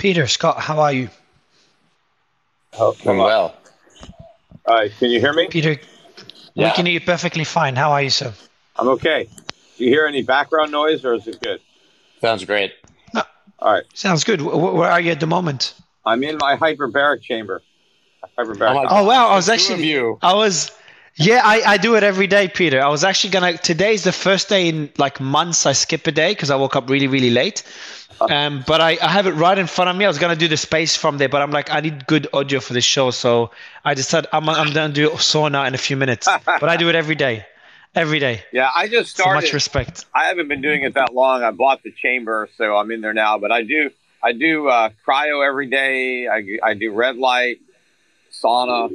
Peter, Scott, how are you? Oh, I'm well. All right, can you hear me? Peter, yeah. we can hear you perfectly fine. How are you, sir? I'm okay. Do you hear any background noise or is it good? Sounds great. All right. Sounds good. Wh- Where are you at the moment? I'm in my hyperbaric chamber. Hyperbaric. my Oh wow, I was actually you. I was yeah, I, I do it every day, Peter. I was actually gonna today's the first day in like months I skip a day because I woke up really, really late. Um, but I, I have it right in front of me. I was gonna do the space from there, but I'm like, I need good audio for this show, so I decided I'm I'm gonna do sauna in a few minutes. But I do it every day. Every day. yeah, I just So much respect. I haven't been doing it that long. I bought the chamber, so I'm in there now. But I do, I do uh, cryo every day. I, I do red light, sauna.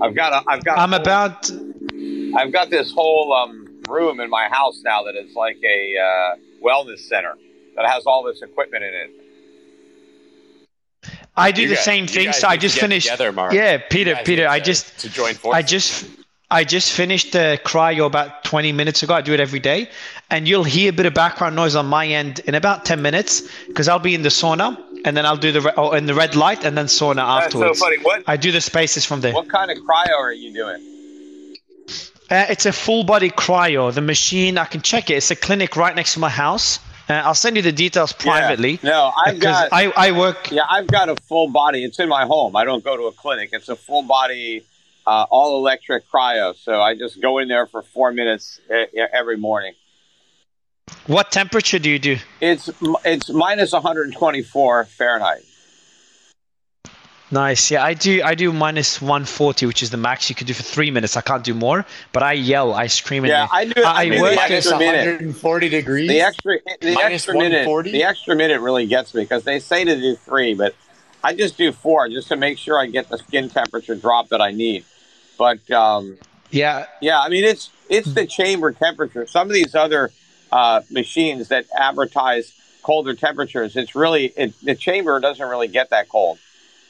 I've got a, I've got. I'm about I've got this whole um, room in my house now that is like a uh, wellness center that has all this equipment in it. I do You the guys- same thing. So I just finished together, Mark. Yeah, Peter, Peter, I to- just to join forces. I just I just finished the cryo about 20 minutes ago. I do it every day, and you'll hear a bit of background noise on my end in about 10 minutes because I'll be in the sauna and then I'll do the re- oh, in the red light and then sauna That's so afterwards. funny. What I do the spaces from there. what kind of cryo are you doing? Uh, it's a full body cryo. The machine I can check it. It's a clinic right next to my house. Uh, I'll send you the details privately. Yeah. No, I've got. I, I work Yeah, I've got a full body. It's in my home. I don't go to a clinic. It's a full body, uh, all electric cryo. So I just go in there for four minutes uh, every morning. what temperature do you do? It's it's minus 124 Fahrenheit. Nice. Yeah, I do. I do minus 140, which is the max you can do for three minutes. I can't do more, but I yell, I scream. in Yeah. I do. I I do work the extra 140 degrees. The extra the Minus extra minute 140? the extra minute really gets me because they say to do three, but I just do four just to make sure I get the skin temperature drop that I need. But um, Yeah, Yeah, I mean it's it's the chamber temperature. Some of these other uh, machines that advertise colder temperatures, it's really it, the chamber doesn't really get that cold,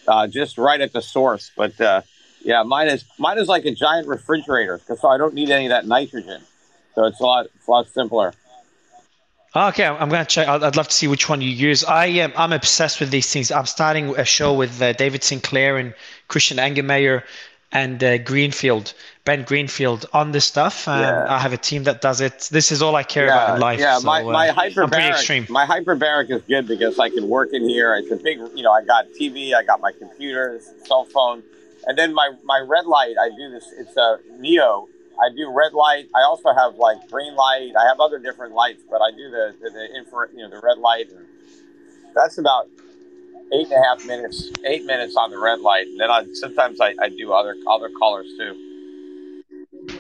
uh, just right at the source. But uh, yeah, mine is mine is like a giant refrigerator, so I don't need any of that nitrogen. So it's a lot it's a lot simpler. Okay, I'm gonna check. I'd, I'd love to see which one you use. I am. I'm obsessed with these things. I'm starting a show with uh, David Sinclair and Christian Angermayer and uh, Greenfield, Ben Greenfield on this stuff. Um, Yeah. I have a team that does it. This is all I care about in life. yeah. so, my uh, my I'm hyperbaric my hyperbaric is good because I can work in here. It's a big, you know, I got TV, I got my computer, cell phone, and then my my red light. I do this. It's a Neo. I do red light. I also have like green light. I have other different lights, but I do the the, the infrared, you know, the red light, and that's about eight and a half minutes. Eight minutes on the red light, and then I sometimes I, I do other other colors too.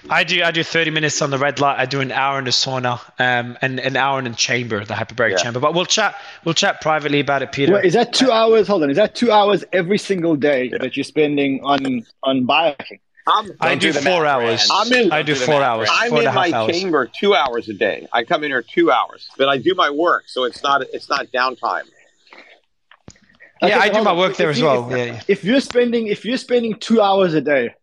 I do. I do 30 minutes on the red light. I do an hour in the sauna, um, and an hour in the chamber, the hyperbaric Yeah. chamber. But we'll chat. We'll chat privately about it, Peter. Wait, is that two hours? Hold on, is that two hours every single day that you're spending on on biohacking? I'm I Don't do, do four hours. I'm in- I Don't do do four hours. Ran. I'm four in my hours. chamber two hours a day. I come in here two hours, but I do my work, so it's not it's not downtime. Yeah, I do my work there If as you- well. If, Yeah, yeah. if you're spending if you're spending two hours a day,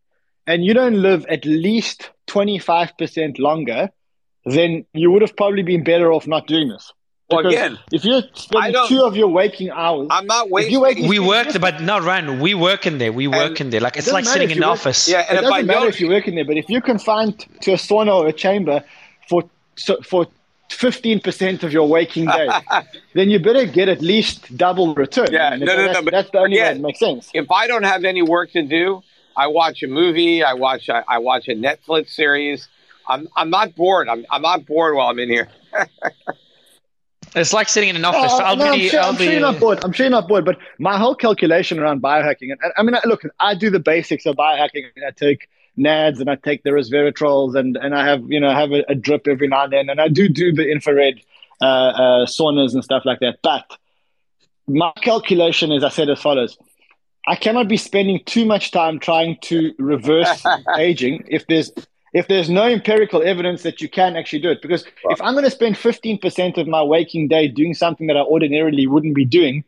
and you don't live at least twenty five percent longer, then you would have probably been better off not doing this. Well, Because again, if you're spending two of your waking hours, I'm not wasting. you wake- we If- work, but not Ran. We work in there. We work in there. Like it's doesn't like sitting in you an work- office. yeah, it and if doesn't matter don't, if you work in there. But if you're confined to a sauna or a chamber for so, for fifteen percent of your waking day, then you better get at least double return. Yeah, I mean, no, no, that's, no, but that's the only way again- it makes sense. if I don't have any work to do, I watch a movie. I watch I, I watch a Netflix series. I'm I'm not bored. I'm I'm not bored while I'm in here. It's like sitting in an office. Oh, I'll no, be. I'm, sure, I'll I'm be. sure you're not bored. I'm sure you're not bored. But my whole calculation around biohacking, and, and I mean, look, I do the basics of biohacking. I take NADs and I take the resveratrols, and and I have you know I have a, a drip every now and then, and I do do the infrared uh, uh, saunas and stuff like that. But my calculation is, I said as follows: I cannot be spending too much time trying to reverse aging if there's if there's no empirical evidence that you can actually do it. Because if I'm going to spend 15% of my waking day doing something that I ordinarily wouldn't be doing,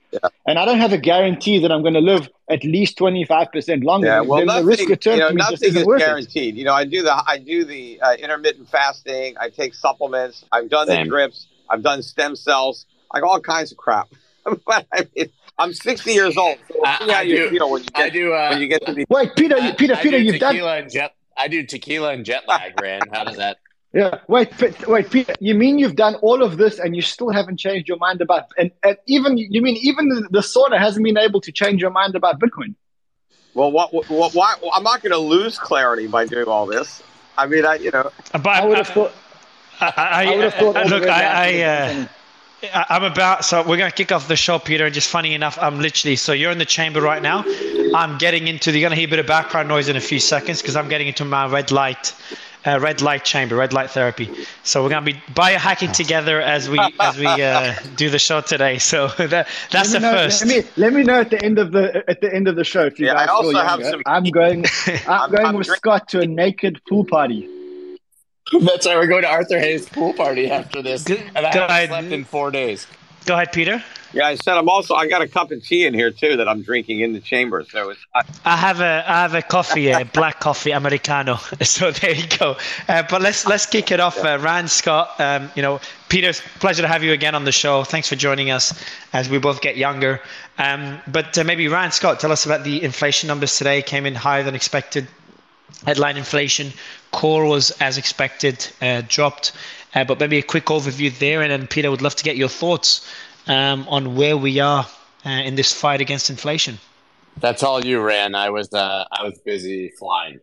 and I don't have a guarantee that I'm going to live at least 25% longer, Yeah, well, then nothing, the risk return you know, to me just nothing isn't is worth it. guaranteed. You know, I do the I do the uh, intermittent fasting. I take supplements. I've done Same. the drips. I've done stem cells. Like all kinds of crap. but I mean, I'm 60 years old. So we'll I- I you do- feel when you I get do. Uh, when you get to be. Wait, Peter, I- Peter, I Peter, do you've done. tequila and jet. I do tequila and jet lag, Ran. How does that? Yeah. Wait, P- wait, Peter. You mean you've done all of this and you still haven't changed your mind about and, and even you mean even the, the sauna hasn't been able to change your mind about Bitcoin? Well, what, what, why? Well, I'm not going to lose clarity by doing all this. I mean, I you know, But I would have thought. I, I, I would have thought. all look, I, lights I, would have uh, been I- I'm about, so we're going to kick off the show, Peter. And just funny enough, I'm literally, so you're in the chamber right now. I'm getting into, you're going to hear a bit of background noise in a few seconds because I'm getting into my red light, uh, red light chamber, red light therapy. So we're going to be biohacking together as we as we uh, do the show today. So that that's the know, first. Let me, let me know at the end of the at the end of the show if you Yeah, guys I also have younger. some- I'm going. I'm, I'm- going I'm with drink- Scott to a naked pool party. That's why we're going to Arthur Hayes' pool party after this, Good- and I haven't idea. slept in four days. Go ahead, Peter. yeah. I said I'm also. I got a cup of tea in here too that I'm drinking in the chamber. So it's. I, I have a I have a coffee, a black coffee americano. So there you go. Uh, but let's let's kick it off. Uh, Ran Scott, um, you know, Peter, pleasure to have you again on the show. Thanks for joining us as we both get younger. Um, but uh, maybe Ran Scott, tell us about the inflation numbers today. Came in higher than expected. Headline inflation, core was as expected, uh, dropped. Uh, but maybe a quick overview there, and then Peter would love to get your thoughts um, on where we are uh, in this fight against inflation. That's all you, ran. I was uh, I was busy flying.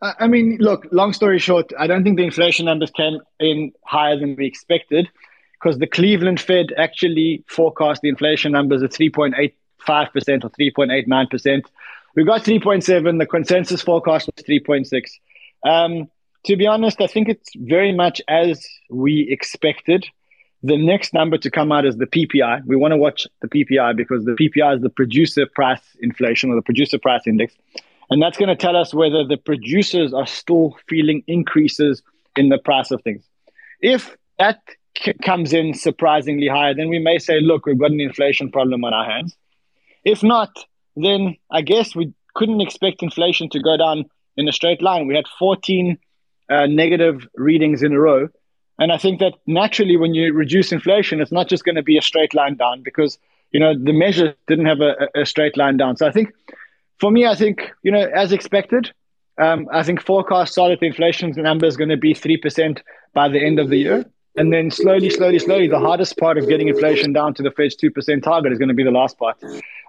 I I mean, look. Long story short, I don't think the inflation numbers came in higher than we expected, because the Cleveland Fed actually forecast the inflation numbers at three point eight five percent or three point eight nine percent. We got three point seven. The consensus forecast was three point six. Um, to be honest, I think it's very much as we expected. The next number to come out is the PPI. We want to watch the PPI because the PPI is the producer price inflation or the producer price index. And that's going to tell us whether the producers are still feeling increases in the price of things. If that c- comes in surprisingly higher, then we may say, look, we've got an inflation problem on our hands. If not, then I guess we couldn't expect inflation to go down in a straight line. We had 14 uh, negative readings in a row. And I think that naturally, when you reduce inflation, it's not just going to be a straight line down because you know the measure didn't have a, a straight line down. So I think, for me, I think you know as expected, um, I think forecasts are that the inflation number is going to be three percent by the end of the year, and then slowly, slowly, slowly, the hardest part of getting inflation down to the Fed's two percent target is going to be the last part.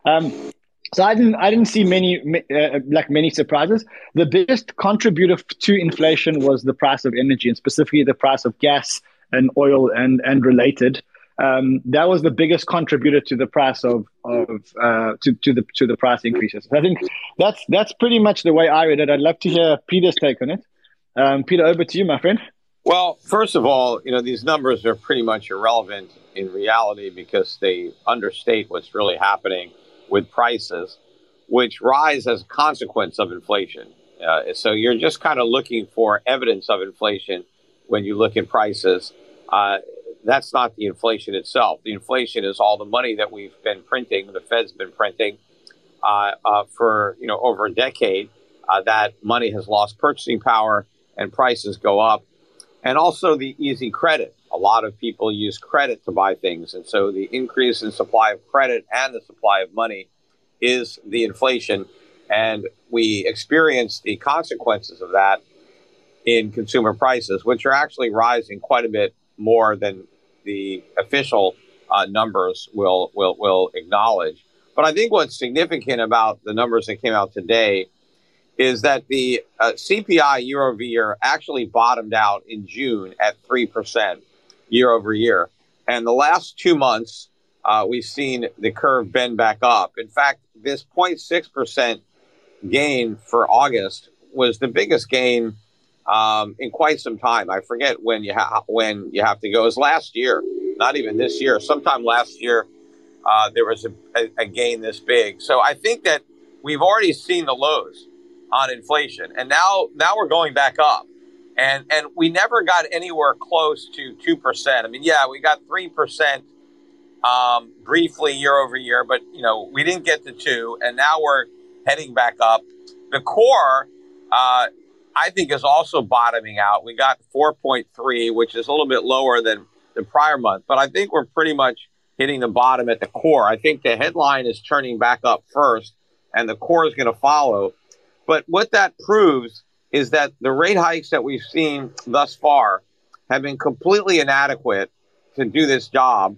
Um, so I didn't I didn't see many uh, like many surprises. The biggest contributor to inflation was the price of energy, and specifically the price of gas and oil and and related. Um, that was the biggest contributor to the price of of uh, to to the to the price increases. I think that's that's pretty much the way I read it. I'd love to hear Peter's take on it. Um, Peter, over to you, my friend. Well, first of all, you know these numbers are pretty much irrelevant in reality because they understate what's really happening with prices, which rise as a consequence of inflation. Uh, so you're just kind of looking for evidence of inflation when you look at prices. Uh, that's not the inflation itself. The inflation is all the money that we've been printing, the Fed's been printing uh, uh, for you know over a decade. Uh, that money has lost purchasing power and prices go up, and also the easy credit. A lot of people use credit to buy things, and so the increase in supply of credit and the supply of money is the inflation, and we experience the consequences of that in consumer prices, which are actually rising quite a bit more than the official uh, numbers will, will will acknowledge. But I think what's significant about the numbers that came out today is that the uh, CPI year over year actually bottomed out in June at three percent year over year, and the last two months uh, we've seen the curve bend back up. In fact, this 0.6 percent gain for August was the biggest gain um, in quite some time. I forget when you ha- when you have to go. It was last year, not even this year. Sometime last year, uh, there was a, a, a gain this big. So I think that we've already seen the lows on inflation, and now now we're going back up. And and we never got anywhere close to two percent. I mean, yeah, we got three percent um, briefly year over year, but you know we didn't get to two, and now we're heading back up. The core. Uh, I think is also bottoming out. We got 4.3, which is a little bit lower than the prior month, but I think we're pretty much hitting the bottom at the core. I think the headline is turning back up first, and the core is going to follow. But what that proves is that the rate hikes that we've seen thus far have been completely inadequate to do this job,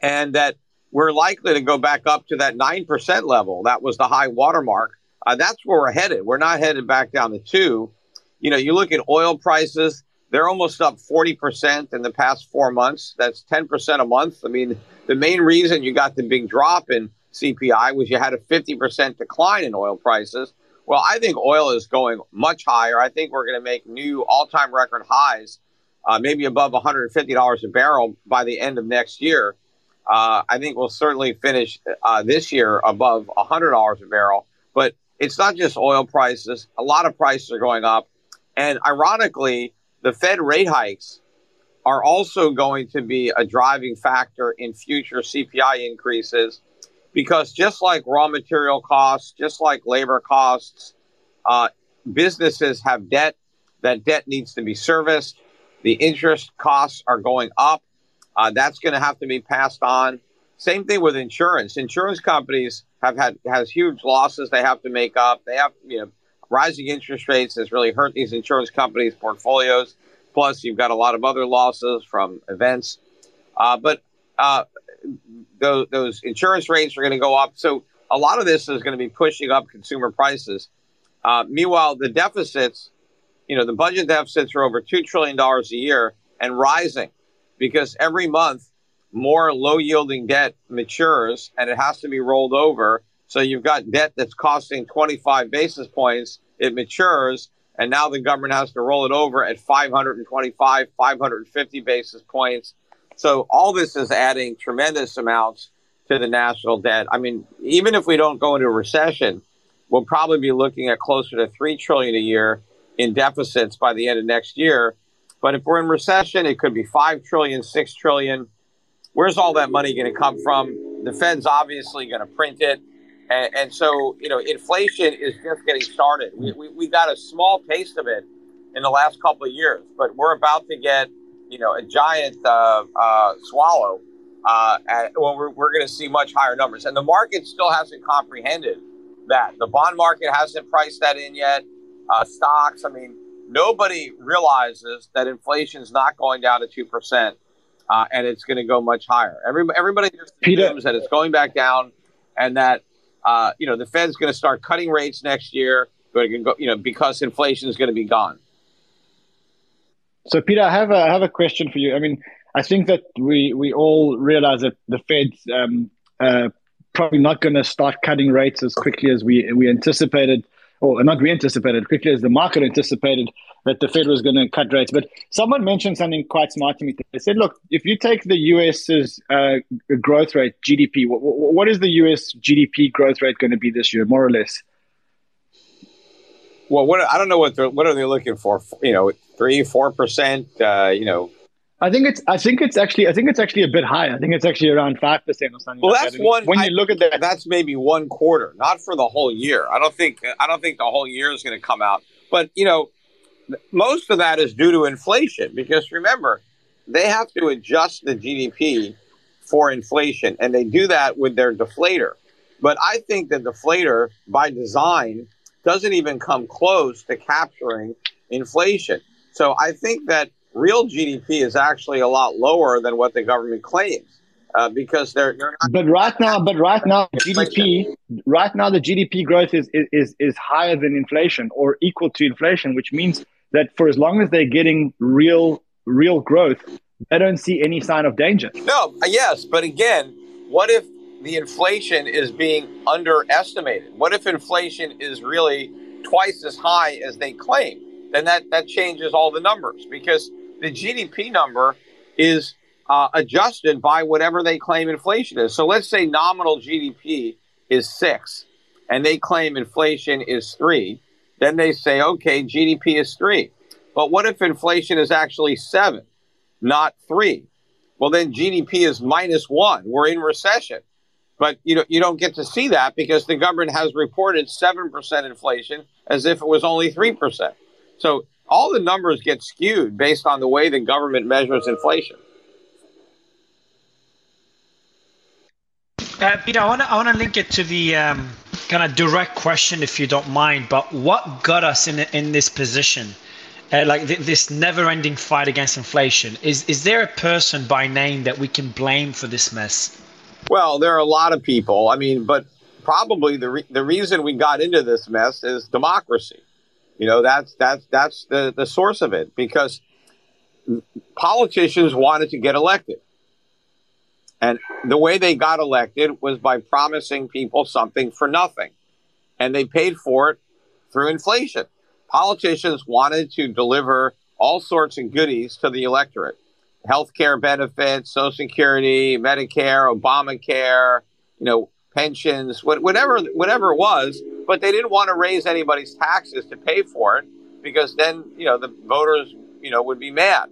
and that we're likely to go back up to that 9% level. That was the high watermark. Uh, that's where we're headed. We're not headed back down to two. You know, you look at oil prices, they're almost up 40% in the past four months. That's 10% a month. I mean, the main reason you got the big drop in CPI was you had a 50% decline in oil prices. Well, I think oil is going much higher. I think we're going to make new all time record highs, uh, maybe above $150 a barrel by the end of next year. Uh, I think we'll certainly finish uh, this year above $100 a barrel. But it's not just oil prices, a lot of prices are going up. And ironically, the Fed rate hikes are also going to be a driving factor in future CPI increases because just like raw material costs, just like labor costs, uh, businesses have debt. That debt needs to be serviced. The interest costs are going up. Uh, that's going to have to be passed on. Same thing with insurance. Insurance companies have had has huge losses they have to make up. They have you know rising interest rates has really hurt these insurance companies' portfolios. Plus, you've got a lot of other losses from events. Uh, but uh, those, those, insurance rates are going to go up. So a lot of this is going to be pushing up consumer prices. Uh, meanwhile, the deficits, you know, the budget deficits are over $2 trillion a year and rising because every month more low yielding debt matures and it has to be rolled over. So you've got debt that's costing 25 basis points, it matures, and now the government has to roll it over at 525, 550 basis points. So all this is adding tremendous amounts to the national debt. I mean, even if we don't go into a recession, we'll probably be looking at closer to 3 trillion a year in deficits by the end of next year. But if we're in recession, it could be 5 trillion, 6 trillion. Where's all that money going to come from? The Fed's obviously going to print it. And, and, so, you know, inflation is just getting started. We, we, we got a small taste of it in the last couple of years, but we're about to get, you know, a giant uh, uh, swallow. Uh, at, well, we're, we're going to see much higher numbers. And the market still hasn't comprehended that. The bond market hasn't priced that in yet. Uh, stocks, I mean, nobody realizes that inflation is not going down to 2%. Uh, and it's going to go much higher. Every, everybody just assumes that it's going back down, and that uh, you know, the Fed's going to start cutting rates next year, but go, you know, because inflation is going to be gone. So, Peter, I have a, I have a question for you. I mean, I think that we we all realize that the Fed's um, uh, probably not going to start cutting rates as quickly as we we anticipated or not we anticipated, quickly as the market anticipated that the Fed was going to cut rates. But someone mentioned something quite smart to me. They said, look, if you take the US's uh, growth rate, GDP, what, what is the US GDP growth rate going to be this year, more or less? Well, what I don't know what they're what are they looking for? You know, three, four percent. Uh, you know, I think it's I think it's actually I think it's actually a bit high. I think it's actually around five percent or something. Well, like that's that. one. When I, you look at that, that's maybe one quarter, not for the whole year. I don't think I don't think the whole year is going to come out. But you know, most of that is due to inflation because remember, they have to adjust the GDP for inflation, and they do that with their deflator. But I think the deflator, by design, doesn't even come close to capturing inflation. So I think that real GDP is actually a lot lower than what the government claims. Uh, because they're, they're but right now, but right now, GDP, right now, the GDP growth is, is is higher than inflation or equal to inflation, which means that for as long as they're getting real real growth, they don't see any sign of danger. No, yes, but again, what if the inflation is being underestimated? What if inflation is really twice as high as they claim? Then that that changes all the numbers because the GDP number is uh, adjusted by whatever they claim inflation is. So let's say nominal GDP is six and they claim inflation is three. Then they say, okay, GDP is three. But what if inflation is actually seven, not three? Well, then GDP is minus one. We're in recession. But you know, you don't get to see that because the government has reported 7% inflation as if it was only 3%. So all the numbers get skewed based on the way the government measures inflation. Uh, Peter, I want to I link it to the um, kind of direct question, if you don't mind. But what got us in in this position, uh, like th- this never-ending fight against inflation? Is is there a person by name that we can blame for this mess? Well, there are a lot of people. I mean, but probably the re- the reason we got into this mess is democracy. You know, that's that's that's the the source of it because politicians wanted to get elected. And the way they got elected was by promising people something for nothing. And they paid for it through inflation. Politicians wanted to deliver all sorts of goodies to the electorate health care benefits, Social Security, Medicare, Obamacare, you know, pensions, whatever, whatever it was. But they didn't want to raise anybody's taxes to pay for it because then, you know, the voters, you know, would be mad.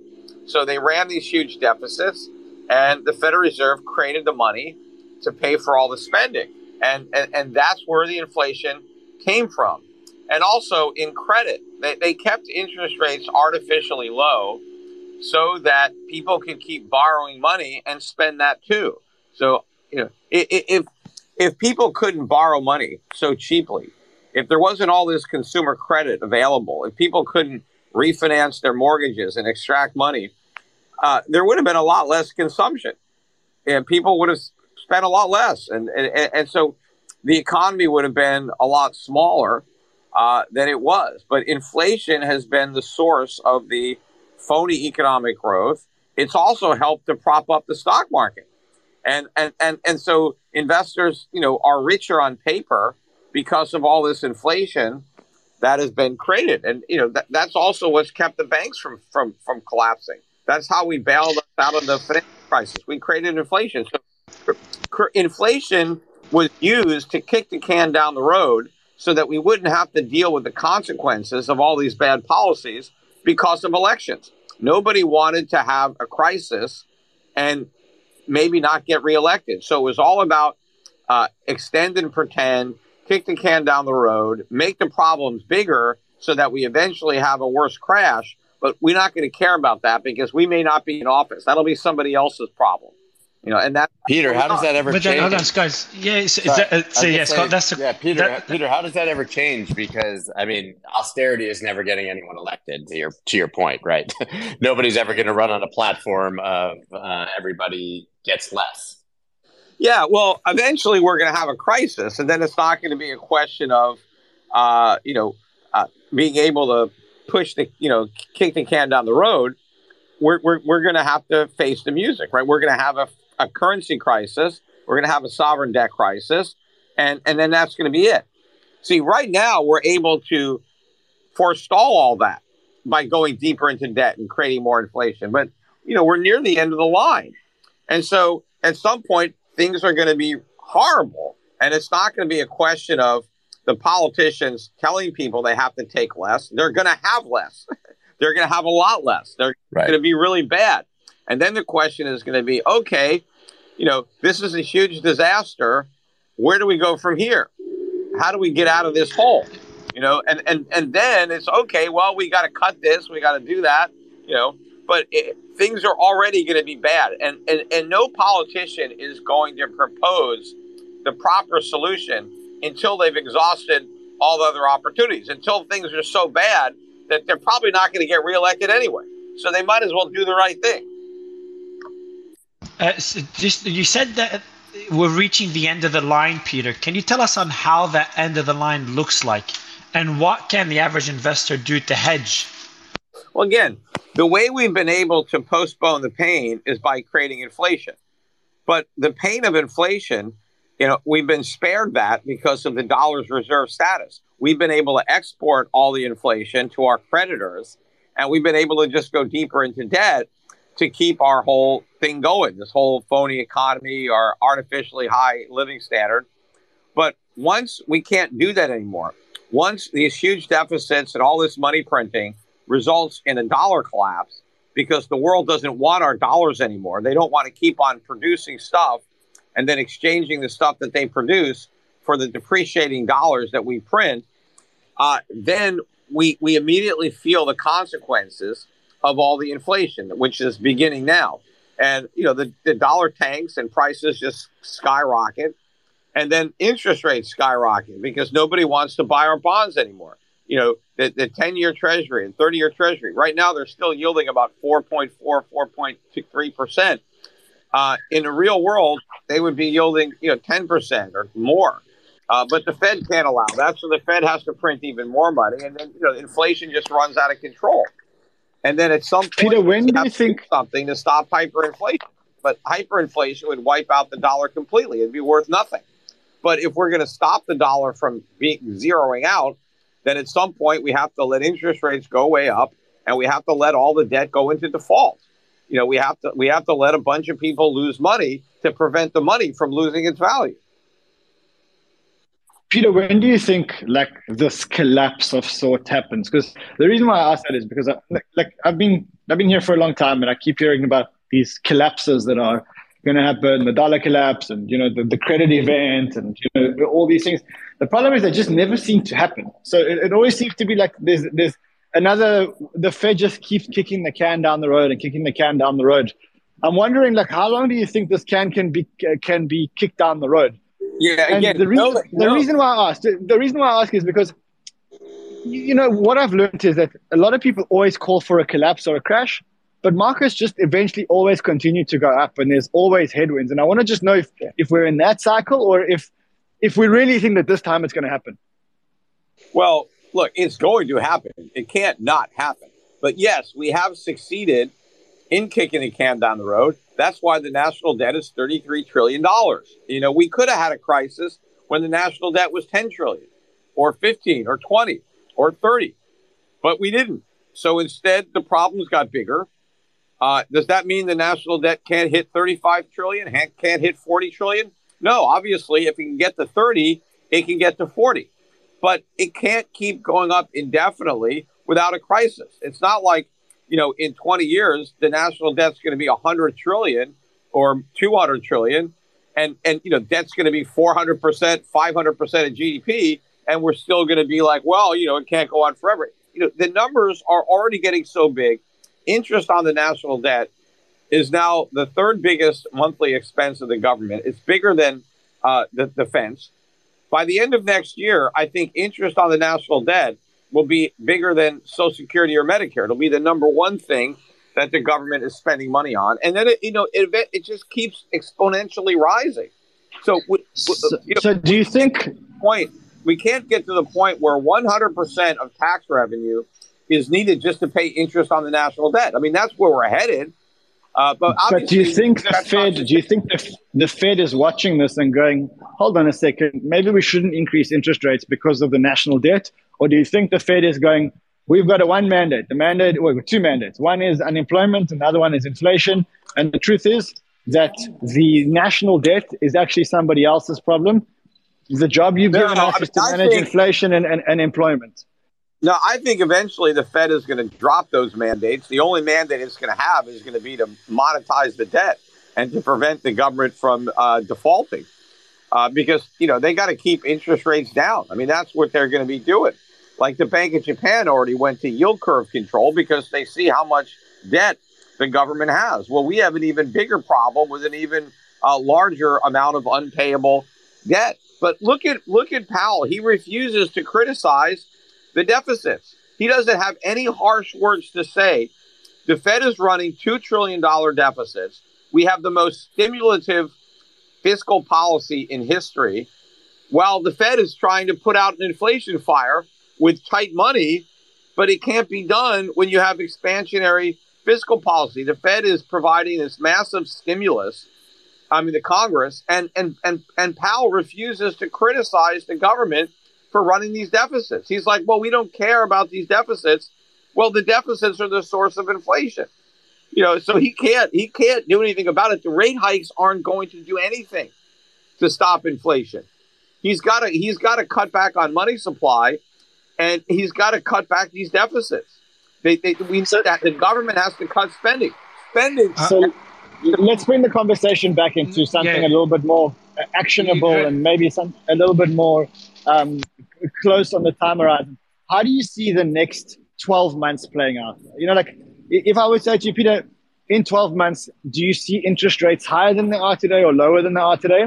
So they ran these huge deficits and the Federal Reserve created the money to pay for all the spending. And, and, and that's where the inflation came from. And also in credit, they, they kept interest rates artificially low so that people can keep borrowing money and spend that too. So, you know, if, if people couldn't borrow money so cheaply, if there wasn't all this consumer credit available, if people couldn't refinance their mortgages and extract money uh, there would have been a lot less consumption, and people would have spent a lot less, and and, and so the economy would have been a lot smaller uh, than it was. But inflation has been the source of the phony economic growth. It's also helped to prop up the stock market, and and and and so investors, you know, are richer on paper because of all this inflation that has been created, and you know that, that's also what's kept the banks from from from collapsing. That's how we bailed us out of the financial crisis. We created inflation. So inflation was used to kick the can down the road so that we wouldn't have to deal with the consequences of all these bad policies because of elections. Nobody wanted to have a crisis and maybe not get reelected. So it was all about uh, extend and pretend, kick the can down the road, make the problems bigger so that we eventually have a worse crash but we're not going to care about that because we may not be in office. That'll be somebody else's problem. You know, and that Peter, how does that ever but change? Then, on, guys. Yeah, it's, it's, uh, yeah, Scott, that's a, yeah, Peter. that, Peter, how does that ever change? Because I mean, austerity is never getting anyone elected. To your to your point, right? Nobody's ever going to run on a platform of uh, everybody gets less. Yeah, well, eventually we're going to have a crisis, and then it's not going to be a question of, uh, you know, uh, being able to push the you know kick the can down the road, we're we're, we're going to have to face the music, right? We're going to have a, a currency crisis. We're going to have a sovereign debt crisis, and and then that's going to be it. See, right now we're able to forestall all that by going deeper into debt and creating more inflation. But you know we're near the end of the line, and so at some point things are going to be horrible, and it's not going to be a question of the politicians telling people they have to take less, they're going to have less. they're going to have a lot less. They're right. going to be really bad. And then the question is going to be okay, you know, this is a huge disaster. Where do we go from here? How do we get out of this hole? You know, and and and then it's okay. Well, we got to cut this. We got to do that. You know, but it, things are already going to be bad, and, and and no politician is going to propose the proper solution until they've exhausted all the other opportunities, until things are so bad that they're probably not going to get reelected anyway. So they might as well do the right thing. Uh, so just you said that we're reaching the end of the line, Peter. Can you tell us on how that end of the line looks like, and what can the average investor do to hedge? Well, again, the way we've been able to postpone the pain is by creating inflation. But the pain of inflation you know, we've been spared that because of the dollar's reserve status. We've been able to export all the inflation to our creditors, and we've been able to just go deeper into debt to keep our whole thing going, this whole phony economy, our artificially high living standard. But once we can't do that anymore, once these huge deficits and all this money printing results in a dollar collapse because the world doesn't want our dollars anymore, they don't want to keep on producing stuff and then exchanging the stuff that they produce for the depreciating dollars that we print, uh, then we, we immediately feel the consequences of all the inflation, which is beginning now. And you know the, the dollar tanks and prices just skyrocket. And then interest rates skyrocket because nobody wants to buy our bonds anymore. You know the, the 10 year treasury and 30 year treasury right now they're still yielding about 4.4 4.3 percent. Uh, in the real world they would be yielding you know 10 percent or more. Uh, but the Fed can't allow that, so the Fed has to print even more money, and then you know inflation just runs out of control. And then at some point, Peter, when do you think something to stop hyperinflation? But hyperinflation would wipe out the dollar completely; it'd be worth nothing. But if we're going to stop the dollar from being zeroing out, then at some point we have to let interest rates go way up, and we have to let all the debt go into default. You know, we have to we have to let a bunch of people lose money to prevent the money from losing its value. Peter, when do you think like this collapse of sort happens? Because the reason why I ask that is because I, like, like I've been I've been here for a long time and I keep hearing about these collapses that are going to happen, the dollar collapse, and you know the, the credit event, and you know all these things. The problem is they just never seem to happen. So it, it always seems to be like there's there's another. The Fed just keeps kicking the can down the road and kicking the can down the road. I'm wondering, like, how long do you think this can can be can be kicked down the road? Yeah, again, and the reason no, the no. reason why I asked the reason why I ask is because you you know what I've learned is that a lot of people always call for a collapse or a crash, but markets just eventually always continue to go up, and there's always headwinds. And I want to just know if if we're in that cycle or if if we really think that this time it's going to happen. Well, look, it's going to happen. It can't not happen. But yes, we have succeeded in kicking the can down the road. That's why the national debt is $33 trillion. You know, we could have had a crisis when the national debt was 10 trillion or 15 or 20 or 30, but we didn't. So instead, the problems got bigger. Uh, does that mean the national debt can't hit 35 trillion, can't hit 40 trillion? No, obviously, if it can get to 30, it can get to 40, but it can't keep going up indefinitely without a crisis. It's not like you know, in 20 years, the national debt's going to be 100 trillion or 200 trillion, and and you know, debt's going to be 400 percent, 500 percent of GDP, and we're still going to be like, well, you know, it can't go on forever. You know, the numbers are already getting so big. Interest on the national debt is now the third biggest monthly expense of the government. It's bigger than uh, the defense. By the end of next year, I think interest on the national debt will be bigger than Social Security or Medicare. It'll be the number one thing that the government is spending money on, and then it, you know it it just keeps exponentially rising. So, so, you know, so do you think point we can't get to the point where 100% of tax revenue is needed just to pay interest on the national debt? I mean, that's where we're headed. Uh, but, but do you think the Fed? Do you think the, the Fed is watching this and going, "Hold on a second, maybe we shouldn't increase interest rates because of the national debt"? Or do you think the Fed is going, "We've got a one mandate. The mandate, well, two mandates. One is unemployment, another one is inflation." And the truth is that the national debt is actually somebody else's problem. The job you've no, given us is to manage think, inflation and, and, and employment. No, I think eventually the Fed is going to drop those mandates. The only mandate it's going to have is going to be to monetize the debt and to prevent the government from uh, defaulting. Uh, because, you know, they got to keep interest rates down. I mean, that's what they're going to be doing. Like the Bank of Japan already went to yield curve control because they see how much debt the government has. Well, we have an even bigger problem with an even uh, larger amount of unpayable debt. But look at look at Powell. He refuses to criticize the deficits. He doesn't have any harsh words to say. The Fed is running $2 trillion deficits. We have the most stimulative fiscal policy in history, while the Fed is trying to put out an inflation fire with tight money, but it can't be done when you have expansionary fiscal policy. The Fed is providing this massive stimulus. I mean, the Congress and and and and Powell refuses to criticize the government for running these deficits. He's like, well, we don't care about these deficits. Well, the deficits are the source of inflation. You know, so he can't he can't do anything about it. The rate hikes aren't going to do anything to stop inflation. He's got to he's got to cut back on money supply, and he's got to cut back these deficits. They, they we said that the government has to cut spending. Spending. So let's bring the conversation back into something yeah. a little bit more actionable and maybe some a little bit more um, close on the time horizon. How do you see the next 12 months playing out? You know, like if I would say to you, Peter, in 12 months, do you see interest rates higher than they are today or lower than they are today?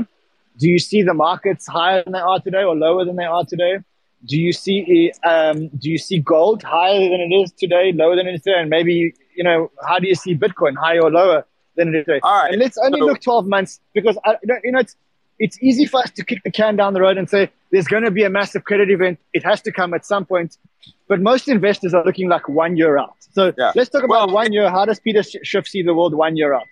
Do you see the markets higher than they are today or lower than they are today? Do you see um, do you see gold higher than it is today, lower than it is today, and maybe you know how do you see Bitcoin higher or lower than it is today? All right. And let's only So- look 12 months because I, you know it's it's easy for us to kick the can down the road and say there's going to be a massive credit event. It has to come at some point. But most investors are looking like one year out. So Yeah. let's talk about Well- one year. How does Peter Schiff see the world one year out?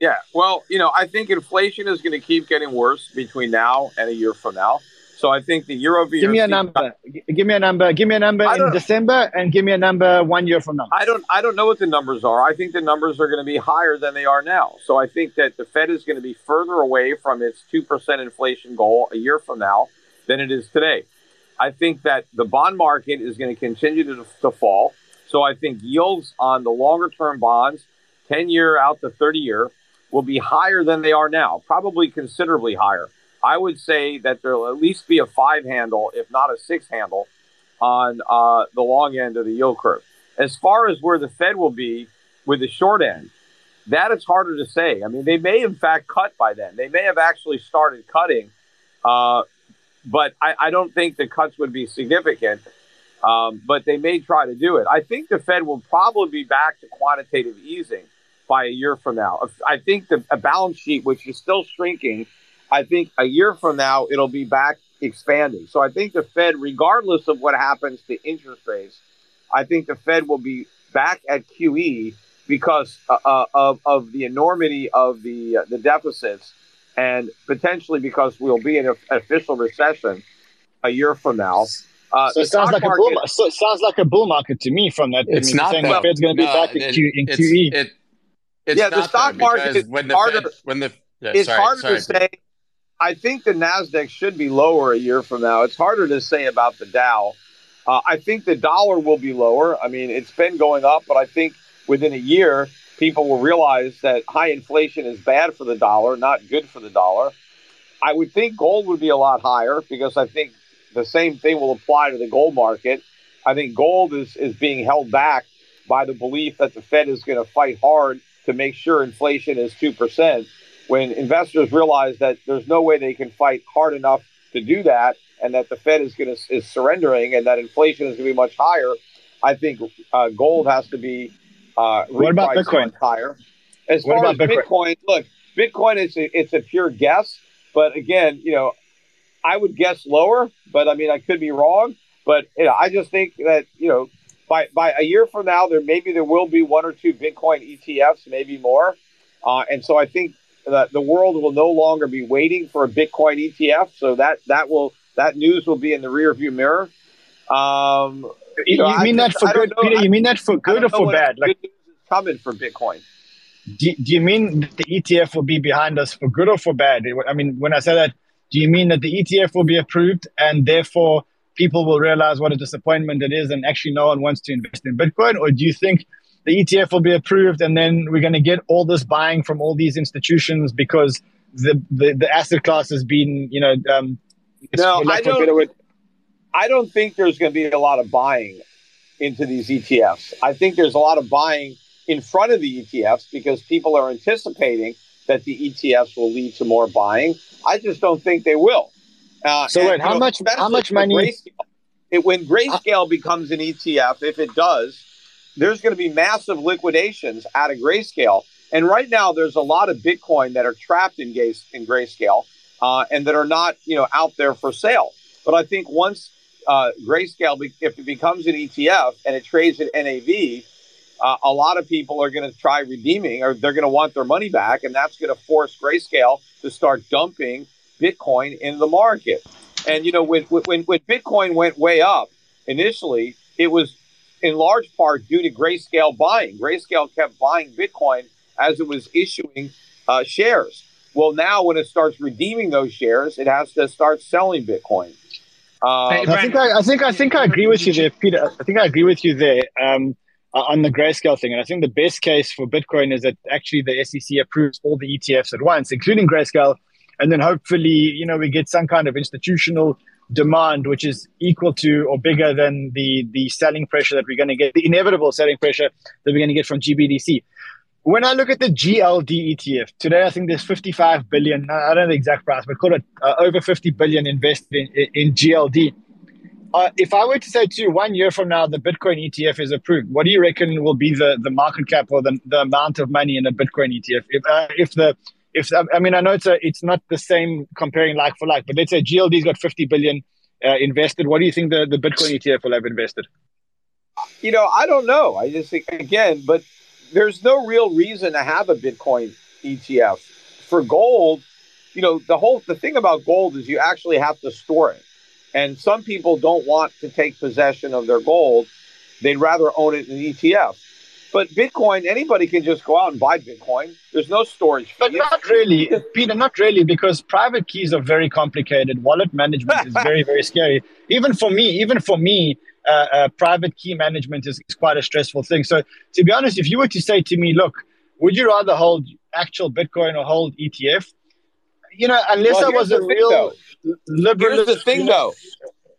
Yeah, well, you know, I think inflation is going to keep getting worse between now and a year from now. So I think the year over. Give me a number. Give me a number. Give me a number in December and give me a number one year from now. I don't. I don't know what the numbers are. I think the numbers are going to be higher than they are now. So I think that the Fed is going to be further away from its two percent inflation goal a year from now than it is today. I think that the bond market is going to continue to, to fall. So I think yields on the longer term bonds, ten year out to thirty year, will be higher than they are now. Probably considerably higher. I would say that there'll at least be a five handle, if not a six handle, on uh, the long end of the yield curve. As far as where the Fed will be with the short end, that is harder to say. I mean, they may in fact cut by then. They may have actually started cutting, uh, but I, I don't think the cuts would be significant. Um, but they may try to do it. I think the Fed will probably be back to quantitative easing by a year from now. I think the balance sheet, which is still shrinking, I think a year from now it'll be back expanding. So I think the Fed, regardless of what happens to interest rates, I think the Fed will be back at QE because uh, uh, of, of the enormity of the uh, the deficits, and potentially because we'll be in an official recession a year from now. Uh, So it sounds stock like a bull. market- So it sounds like a bull market to me from that. It's I mean, not saying though. the Fed's going to be No, back in, it- Q, in it's, QE. It, it's Yeah, the stock market is when the harder- Fed, when the yeah, it's sorry, harder sorry, to say. I think the Nasdaq should be lower a year from now. It's harder to say about the Dow. Uh, I think the dollar will be lower. I mean, it's been going up, but I think within a year, people will realize that high inflation is bad for the dollar, not good for the dollar. I would think gold would be a lot higher because I think the same thing will apply to the gold market. I think gold is, is being held back by the belief that the Fed is going to fight hard to make sure inflation is 2%. When investors realize that there's no way they can fight hard enough to do that and that the Fed is going to is surrendering and that inflation is going to be much higher, I think uh, gold has to be uh, What about Bitcoin? higher. As What far about as Bitcoin? Bitcoin, look, Bitcoin is a, it's a pure guess, but again, you know, I would guess lower, but I mean, I could be wrong. But you know, I just think that you know, by by a year from now, there maybe there will be one or two Bitcoin ETFs, maybe more, uh, and so I think that the world will no longer be waiting for a Bitcoin ETF. So that that will that news will be in the rearview mirror. Um, You, you I mean that for good, know- Peter? You mean that for good or for bad? Like, good news is coming for Bitcoin. do, do you mean the ETF will be behind us for good or for bad? I mean, when I say that, do you mean that the ETF will be approved and therefore people will realize what a disappointment it is and actually no one wants to invest in Bitcoin? Or do you think the ETF will be approved and then we're going to get all this buying from all these institutions because the, the, the asset class has been, you know, um, No, I don't- I don't think there's going to be a lot of buying into these ETFs. I think there's a lot of buying in front of the ETFs because people are anticipating that the ETFs will lead to more buying. I just don't think they will. Uh, So and, wait, how know, much- how much money- Grayscale, it, when Grayscale becomes an ETF, if it does, there's going to be massive liquidations out of Grayscale. And right now, there's a lot of Bitcoin that are trapped in, in Grayscale uh, and that are not, you know, out there for sale. But I think once uh, Grayscale, if it becomes an ETF and it trades at NAV, uh, a lot of people are going to try redeeming or they're going to want their money back. And that's going to force Grayscale to start dumping Bitcoin in the market. And, you know, when, when, when Bitcoin went way up initially, it was in large part due to Grayscale buying. Grayscale kept buying Bitcoin as it was issuing uh, shares. Well, now when it starts redeeming those shares, it has to start selling Bitcoin. Uh, Hey, I think I, I think I think I agree with you there, Peter. I think I agree with you there um, uh, on the grayscale thing, and I think the best case for Bitcoin is that actually the SEC approves all the ETFs at once, including grayscale, and then hopefully you know we get some kind of institutional demand which is equal to or bigger than the the selling pressure that we're going to get, the inevitable selling pressure that we're going to get from GBTC. when I look at the GLD ETF today, I think there's 55 billion. I don't know the exact price, but call it uh, over 50 billion invested in, in, GLD. Uh, if I were to say to you one year from now, the Bitcoin ETF is approved, what do you reckon will be the, the market cap or the, the amount of money in a Bitcoin ETF? If, uh, if the if I mean I know it's a it's not the same comparing like for like, but let's say GLD's got 50 billion uh, invested. What do you think the, the Bitcoin ETF will have invested? You know, I don't know. I just think again, but there's no real reason to have a Bitcoin ETF. For gold, you know, the whole the thing about gold is you actually have to store it. And some people don't want to take possession of their gold. They'd rather own it in an ETF. But Bitcoin, anybody can just go out and buy Bitcoin. There's no storage fee. But not really, Peter, not really, because private keys are very complicated. Wallet management is very, very scary. Even for me, even for me, uh, uh, private key management is, is quite a stressful thing. So, to be honest, if you were to say to me, look, would you rather hold actual Bitcoin or hold ETF? You know, unless well, I was a real liberal. Here's the thing, though.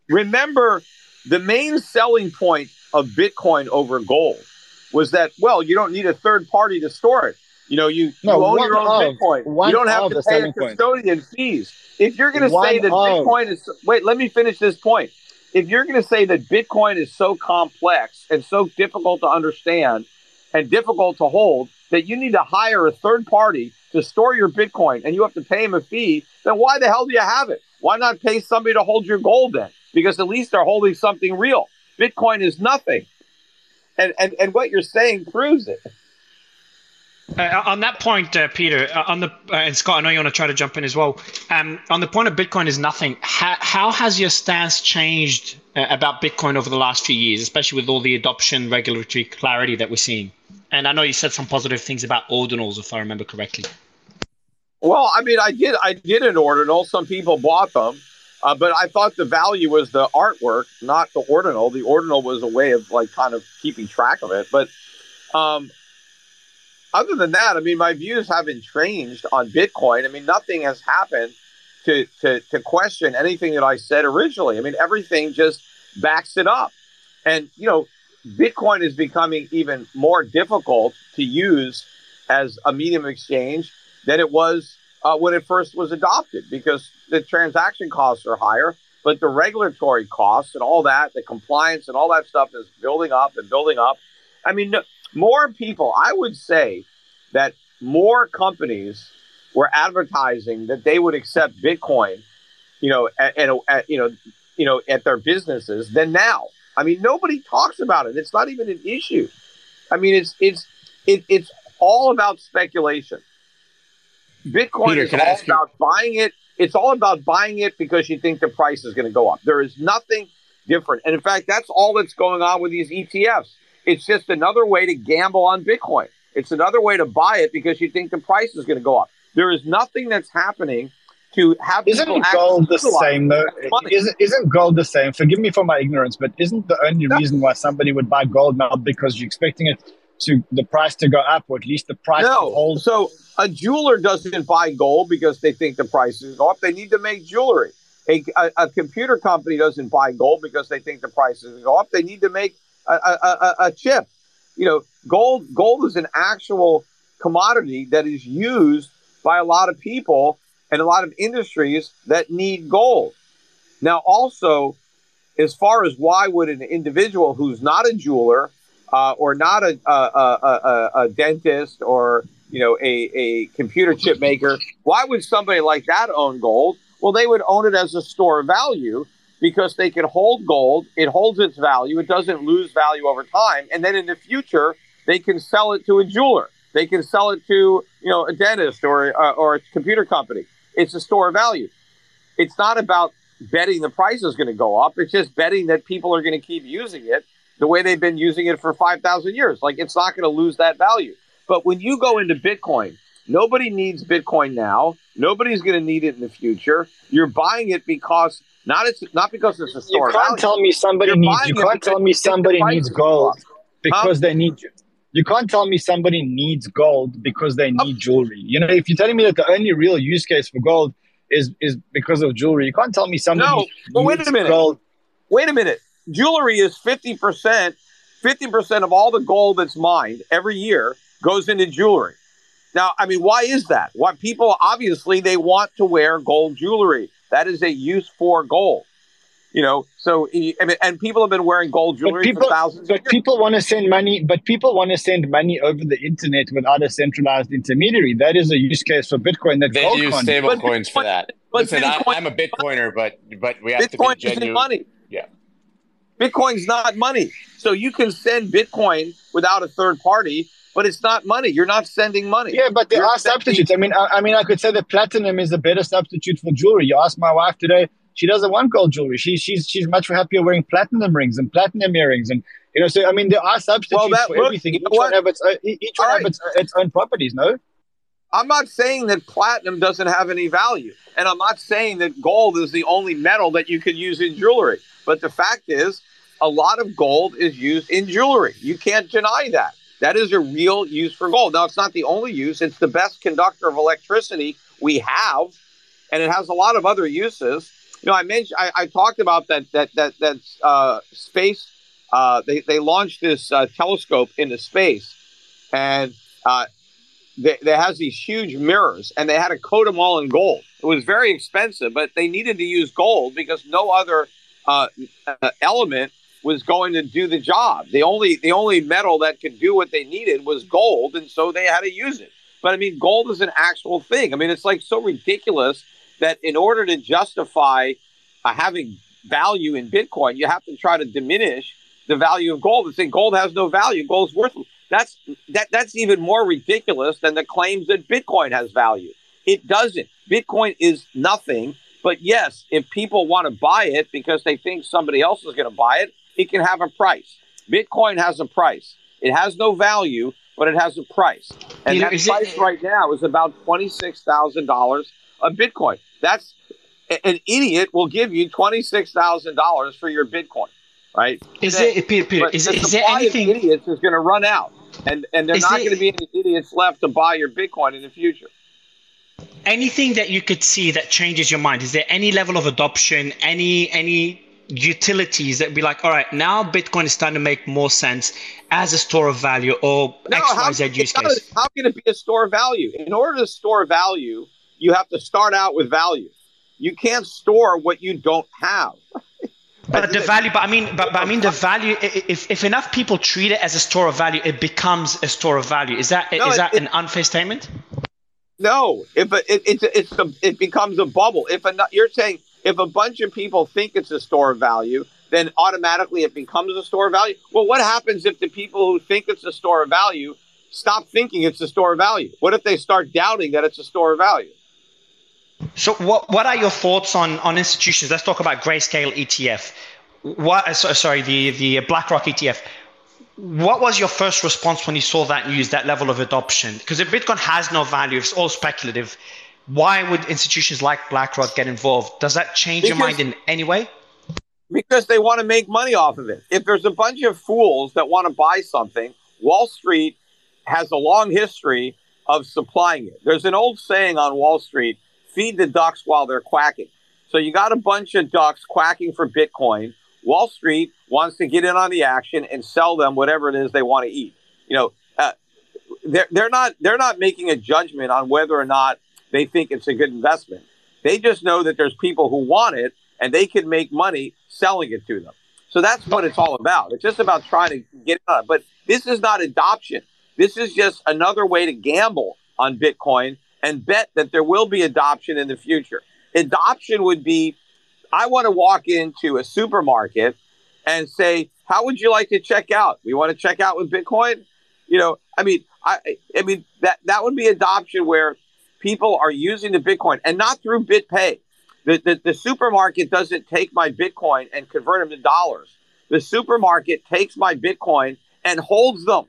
Remember, the main selling point of Bitcoin over gold was that well, you don't need a third party to store it. You know, you, no, you own your own of, Bitcoin. You don't have to pay custodian point. fees. If you're going to say that of. Bitcoin is wait, let me finish this point. If you're going to say that Bitcoin is so complex and so difficult to understand and difficult to hold that you need to hire a third party to store your Bitcoin and you have to pay them a fee, then why the hell do you have it? Why not pay somebody to hold your gold then? Because at least they're holding something real. Bitcoin is nothing and, and, and what you're saying proves it. Uh, on that point, uh, Peter, uh, on the uh, and Scott, I know you want to try to jump in as well. Um, on the point of Bitcoin is nothing. How, how has your stance changed uh, about Bitcoin over the last few years, especially with all the adoption, regulatory clarity that we're seeing? And I know you said some positive things about ordinals, if I remember correctly. Well, I mean, I did. I did an ordinal. Some people bought them. Uh, but I thought the value was the artwork, not the ordinal. The ordinal was a way of like kind of keeping track of it. But um, other than that, I mean, my views haven't changed on Bitcoin. I mean, nothing has happened to, to, to question anything that I said originally. I mean, everything just backs it up. And, you know, Bitcoin is becoming even more difficult to use as a medium of exchange than it was uh, when it first was adopted because the transaction costs are higher, but the regulatory costs and all that, the compliance and all that stuff is building up and building up. I mean, more people, I would say that more companies were advertising that they would accept Bitcoin, you know, at, at, at you know, you know, at their businesses than now. I mean, nobody talks about it. It's not even an issue. I mean, it's it's it, it's all about speculation. Bitcoin Peter, is all about buying it. It's all about buying it because you think the price is going to go up. There is nothing different. And in fact, that's all that's going on with these ETFs. It's just another way to gamble on Bitcoin. It's another way to buy it because you think the price is going to go up. There is nothing that's happening to have. Isn't gold the same though? Isn't, isn't gold the same? Forgive me for my ignorance, but isn't the only no. reason why somebody would buy gold now because you're expecting it to the price to go up, or at least the price no. to hold? So a jeweler doesn't buy gold because they think the price is go up. They need to make jewelry. A, a, a, computer company doesn't buy gold because they think the price is go up. They need to make a, a, a chip. You know, gold gold is an actual commodity that is used by a lot of people and a lot of industries that need gold. Now, also, as far as why would an individual who's not a jeweler uh, or not a, a, a, a, dentist or you know a, a computer chip maker, why would somebody like that own gold? Well, they would own it as a store of value because they can hold gold. It holds its value. It doesn't lose value over time. And then in the future, they can sell it to a jeweler. They can sell it to you know a dentist or uh, or a computer company. It's a store of value. It's not about betting the price is going to go up. It's just betting that people are going to keep using it the way they've been using it for 5,000 years. Like it's not going to lose that value. But when you go into Bitcoin, nobody needs Bitcoin now. Nobody's going to need it in the future. You're buying it because not it's not because it's a store. You can't value. tell me somebody You're needs. You can't tell me somebody needs gold because huh? they need you. You can't tell me somebody needs gold because they need jewelry. You know, if you're telling me that the only real use case for gold is is because of jewelry, you can't tell me somebody. No, but wait a minute. Gold. Wait a minute. Jewelry is fifty percent. Fifty percent of all the gold that's mined every year goes into jewelry. Now, I mean, why is that? Why people obviously they want to wear gold jewelry. That is a use for gold. You know, so I mean, and people have been wearing gold jewelry people, for thousands. But people want to send money. But people want to send money over the internet without a centralized intermediary. That is a use case for Bitcoin. That they use stable coins for that. But Listen, Bitcoin, I, am a Bitcoiner, but but we have Bitcoin to be genuine. money. Yeah, Bitcoin's not money. So you can send Bitcoin without a third party, but it's not money. You're not sending money. Yeah, but there You're are substitutes. I mean, I, I mean, I could say that platinum is a better substitute for jewelry. You ask my wife today she doesn't want gold jewelry. She, she's she's much happier wearing platinum rings and platinum earrings, and you know. So I mean, there are substitutes well, that, for look, everything. Each one have its each one right. have its, its own properties. No, I'm not saying that platinum doesn't have any value, and I'm not saying that gold is the only metal that you could use in jewelry. But the fact is, a lot of gold is used in jewelry. You can't deny that. That is a real use for gold. Now, it's not the only use. It's the best conductor of electricity we have, and it has a lot of other uses you know, I mentioned I, I talked about that that that that uh, space. Uh, they they launched this uh, telescope into space, and uh, they, they has these huge mirrors, and they had to coat them all in gold. It was very expensive, but they needed to use gold because no other uh, uh, element was going to do the job. The only the only metal that could do what they needed was gold, and so they had to use it. But I mean, gold is an actual thing. I mean, it's like so ridiculous that in order to justify uh, having value in Bitcoin, you have to try to diminish the value of gold and say gold has no value, gold's worthless. That's that that's even more ridiculous than the claims that Bitcoin has value. It doesn't. Bitcoin is nothing. But yes, if people want to buy it because they think somebody else is going to buy it, it can have a price. Bitcoin has a price. It has no value, but it has a price. And that price it, right now is about $26,000 a Bitcoin. That's an idiot will give you twenty six thousand dollars for your Bitcoin, right? Is it Peter? Peter is, the is there anything? idiots is going to run out, and and there's not going to be any idiots left to buy your Bitcoin in the future. Anything that you could see that changes your mind? Is there any level of adoption? Any any utilities that be like, all right, now Bitcoin is starting to make more sense as a store of value or no, X, how, Y, Z use case? How can it be a store of value? In order to store value, you have to start out with value. You can't store what you don't have. but the value, but I mean, but, but I mean the value. If, if enough people treat it as a store of value, it becomes a store of value. Is that no, is it, that it, an unfair statement? No, if it, it, it's it's a, it becomes a bubble. If a, you're saying if a bunch of people think it's a store of value, then automatically it becomes a store of value. Well, what happens if the people who think it's a store of value stop thinking it's a store of value? What if they start doubting that it's a store of value? So, what what are your thoughts on on institutions? Let's talk about Grayscale ETF. What? Uh, sorry, the the BlackRock ETF. What was your first response when you saw that news, that level of adoption? Because if Bitcoin has no value, it's all speculative. Why would institutions like BlackRock get involved? Does that change because, your mind in any way? Because they want to make money off of it. If there's a bunch of fools that want to buy something, Wall Street has a long history of supplying it. There's an old saying on Wall Street feed the ducks while they're quacking. So you got a bunch of ducks quacking for Bitcoin. Wall Street wants to get in on the action and sell them whatever it is they want to eat. You know, uh, they're, they're not they're not making a judgment on whether or not they think it's a good investment. They just know that there's people who want it and they can make money selling it to them. So that's what it's all about. It's just about trying to get it. But this is not adoption. This is just another way to gamble on Bitcoin and bet that there will be adoption in the future. Adoption would be I want to walk into a supermarket and say, How would you like to check out? We want to check out with Bitcoin? You know, I mean, I, I mean that that would be adoption where people are using the Bitcoin and not through BitPay. The, the, the supermarket doesn't take my Bitcoin and convert them to dollars. The supermarket takes my Bitcoin and holds them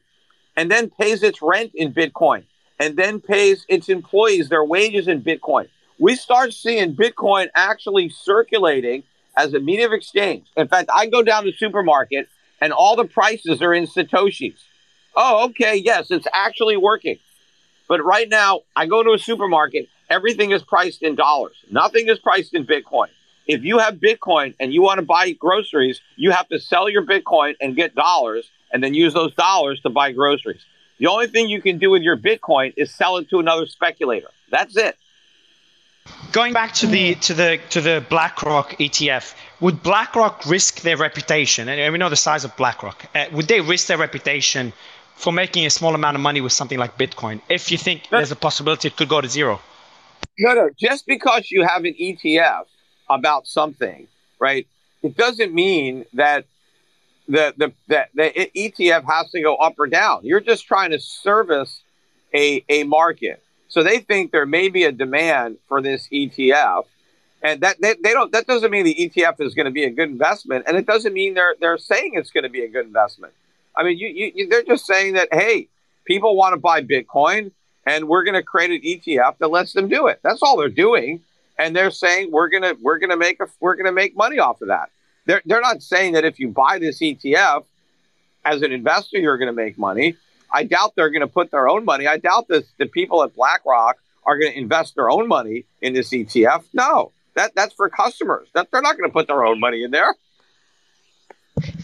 and then pays its rent in Bitcoin and then pays its employees their wages in Bitcoin. We start seeing Bitcoin actually circulating as a medium of exchange. In fact, I go down to the supermarket and all the prices are in Satoshis. Oh, okay, yes, it's actually working. But right now, I go to a supermarket, everything is priced in dollars. Nothing is priced in Bitcoin. If you have Bitcoin and you want to buy groceries, you have to sell your Bitcoin and get dollars and then use those dollars to buy groceries. The only thing you can do with your Bitcoin is sell it to another speculator. That's it. Going back to the to the to the BlackRock ETF, would BlackRock risk their reputation? And we know the size of BlackRock. Uh, would they risk their reputation for making a small amount of money with something like Bitcoin? If you think there's a possibility it could go to zero. No, no. Just because you have an ETF about something, right? It doesn't mean that the the that the ETF has to go up or down. You're just trying to service a a market. So they think there may be a demand for this ETF, and that they, they don't. That doesn't mean the ETF is going to be a good investment, and it doesn't mean they're they're saying it's going to be a good investment. I mean, you, you, they're just saying that hey, people want to buy Bitcoin, and we're going to create an ETF that lets them do it. That's all they're doing, and they're saying we're gonna we're gonna make a we're gonna make money off of that. They're they're not saying that if you buy this ETF as an investor, you're going to make money. I doubt they're going to put their own money. I doubt that the people at BlackRock are going to invest their own money in this ETF. No, that that's for customers. That they're not going to put their own money in there.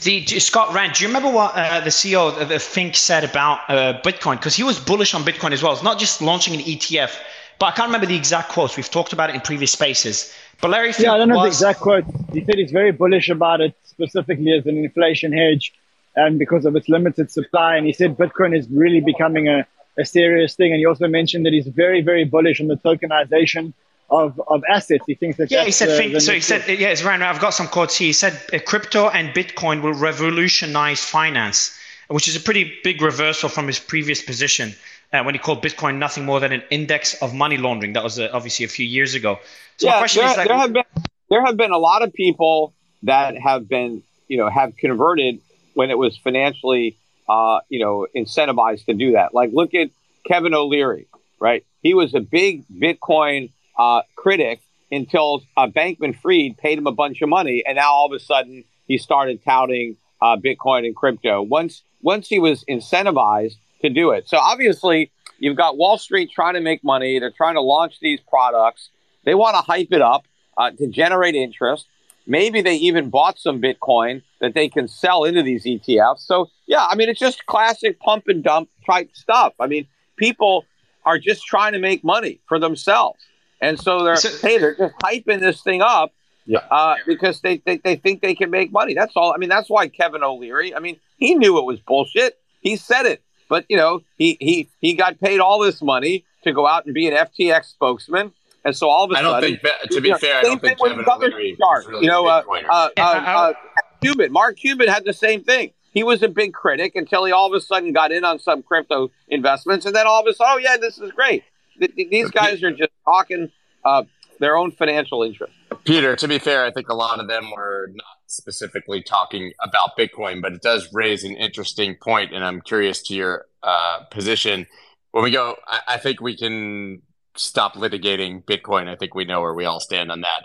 The, Scott Ran, do you remember what uh, the CEO of Fink said about uh, Bitcoin? Because he was bullish on Bitcoin as well. It's not just launching an ETF, but I can't remember the exact quotes. We've talked about it in previous spaces. But Larry Fink yeah, I don't know was, the exact quote. He said he's very bullish about it specifically as an inflation hedge and because of its limited supply. And he said Bitcoin is really becoming a, a serious thing. And he also mentioned that he's very, very bullish on the tokenization of, of assets. He thinks that yeah, he said. The, think, the so he said yeah, it's right. I've got some quotes here. He said uh, crypto and Bitcoin will revolutionize finance, which is a pretty big reversal from his previous position uh, when he called Bitcoin nothing more than an index of money laundering. That was uh, obviously a few years ago. So yeah, there, like, there have been there have been a lot of people that have been you know have converted when it was financially uh, you know incentivized to do that. Like look at Kevin O'Leary, right? He was a big Bitcoin uh, critic until uh, Bankman Fried paid him a bunch of money, and now all of a sudden he started touting uh, Bitcoin and crypto. Once once he was incentivized to do it, so obviously you've got Wall Street trying to make money. They're trying to launch these products. They want to hype it up uh, to generate interest. Maybe they even bought some Bitcoin that they can sell into these ETFs. So yeah, I mean it's just classic pump and dump type stuff. I mean people are just trying to make money for themselves. And so they're so, hey, they're just hyping this thing up yeah. Uh, because they, they, they think they can make money. That's all. I mean, that's why Kevin O'Leary, I mean, he knew it was bullshit. He said it. But, you know, he, he, he got paid all this money to go out and be an FTX spokesman. And so all of a sudden, I don't think, to be fair, I don't think Kevin O'Leary really you know, uh, uh, uh, uh, Cuban, Mark Cuban had the same thing. He was a big critic until he all of a sudden got in on some crypto investments, and then all of a sudden, oh yeah, this is great. These guys are just talking uh, their own financial interest. Peter, to be fair, I think a lot of them were not specifically talking about Bitcoin, but it does raise an interesting point, and I'm curious to your uh, position. When we go, I, I think we can stop litigating Bitcoin. I think we know where we all stand on that.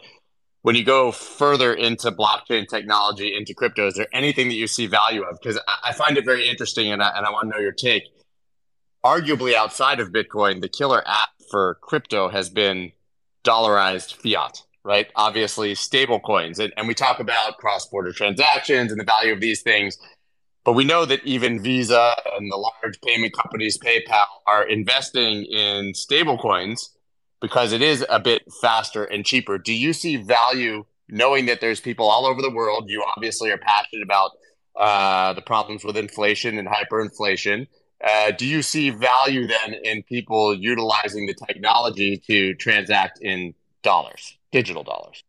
When you go further into blockchain technology, into crypto, is there anything that you see value of? Because I, I find it very interesting, and I, and I want to know your take. Arguably, outside of Bitcoin, the killer app for crypto has been dollarized fiat, right? Obviously, stable coins. And, and we talk about cross border transactions and the value of these things. But we know that even Visa and the large payment companies, PayPal, are investing in stable coins because it is a bit faster and cheaper. Do you see value knowing that there's people all over the world? You obviously are passionate about uh, the problems with inflation and hyperinflation. Uh, do you see value then in people utilizing the technology to transact in dollars, digital dollars?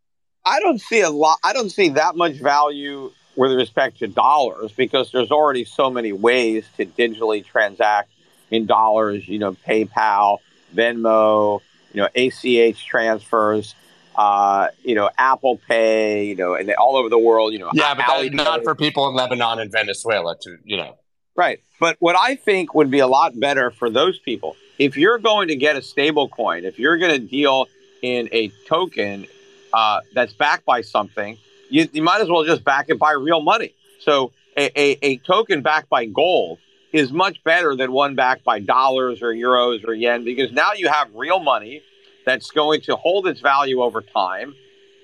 I don't see a lot. I don't see that much value with respect to dollars because there's already so many ways to digitally transact in dollars. You know, PayPal, Venmo, you know, ACH transfers. Uh, you know, Apple Pay, you know, and all over the world, you know. Yeah, but not for people in Lebanon and Venezuela to, you know. Right. But what I think would be a lot better for those people, if you're going to get a stable coin, if you're going to deal in a token uh, that's backed by something, you, you might as well just back it by real money. So a, a, a token backed by gold is much better than one backed by dollars or euros or yen because now you have real money that's going to hold its value over time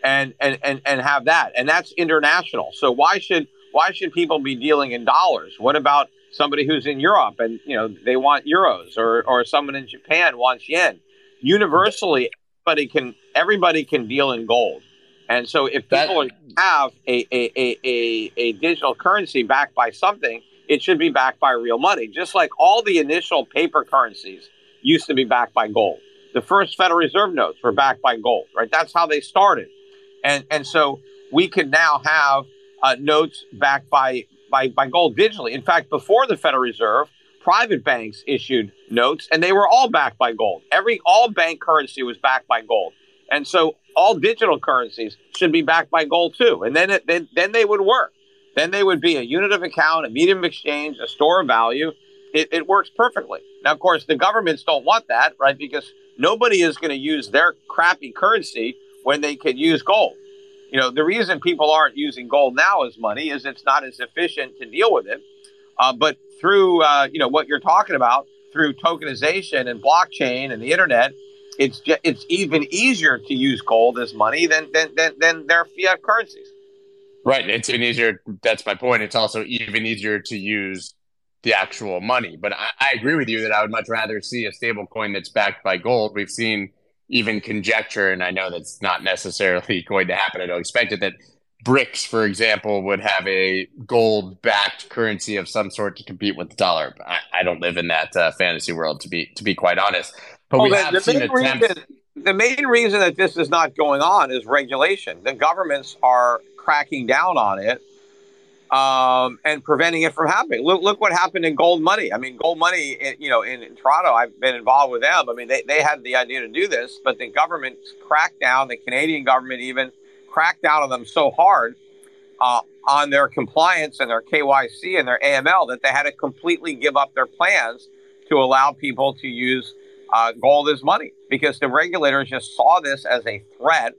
and and and, and have that and that's international so why should why should people be dealing in dollars what about somebody who's in Europe and you know they want euros, or or someone in Japan wants yen. Universally, everybody can everybody can deal in gold. And so if people that, have a, a, a, a, a digital currency backed by something, it should be backed by real money, just like all the initial paper currencies used to be backed by gold. The first Federal Reserve notes were backed by gold, right? That's how they started. And, and so we can now have uh, notes backed by, by, by gold digitally. In fact, before the Federal Reserve, private banks issued notes and they were all backed by gold. Every all bank currency was backed by gold. And so all digital currencies should be backed by gold too. And then it, then, then they would work. Then they would be a unit of account, a medium of exchange, a store of value. It, it works perfectly. Now, of course, the governments don't want that, right? Because nobody is going to use their crappy currency when they can use gold. You know, the reason people aren't using gold now as money is it's not as efficient to deal with it. Uh, but through, uh, you know, what you're talking about, through tokenization and blockchain and the internet, it's just, it's even easier to use gold as money than, than, than, than their fiat currencies. Right. It's even easier. That's my point. It's also even easier to use the actual money. But I, I agree with you that I would much rather see a stable coin that's backed by gold. We've seen even conjecture, and I know that's not necessarily going to happen. I don't expect it that BRICS, for example, would have a gold backed currency of some sort to compete with the dollar. I, I don't live in that uh, fantasy world, to be to be quite honest. But we have seen attempts. Reason, the main reason that this is not going on is regulation. The governments are cracking down on it um, and preventing it from happening. Look, look what happened in GoldMoney. I mean, GoldMoney, you know, in, in, Toronto, I've been involved with them. I mean, they, they had the idea to do this, but the government cracked down, the Canadian government even cracked down on them so hard uh, on their compliance and their KYC and their AML that they had to completely give up their plans to allow people to use uh, gold as money because the regulators just saw this as a threat.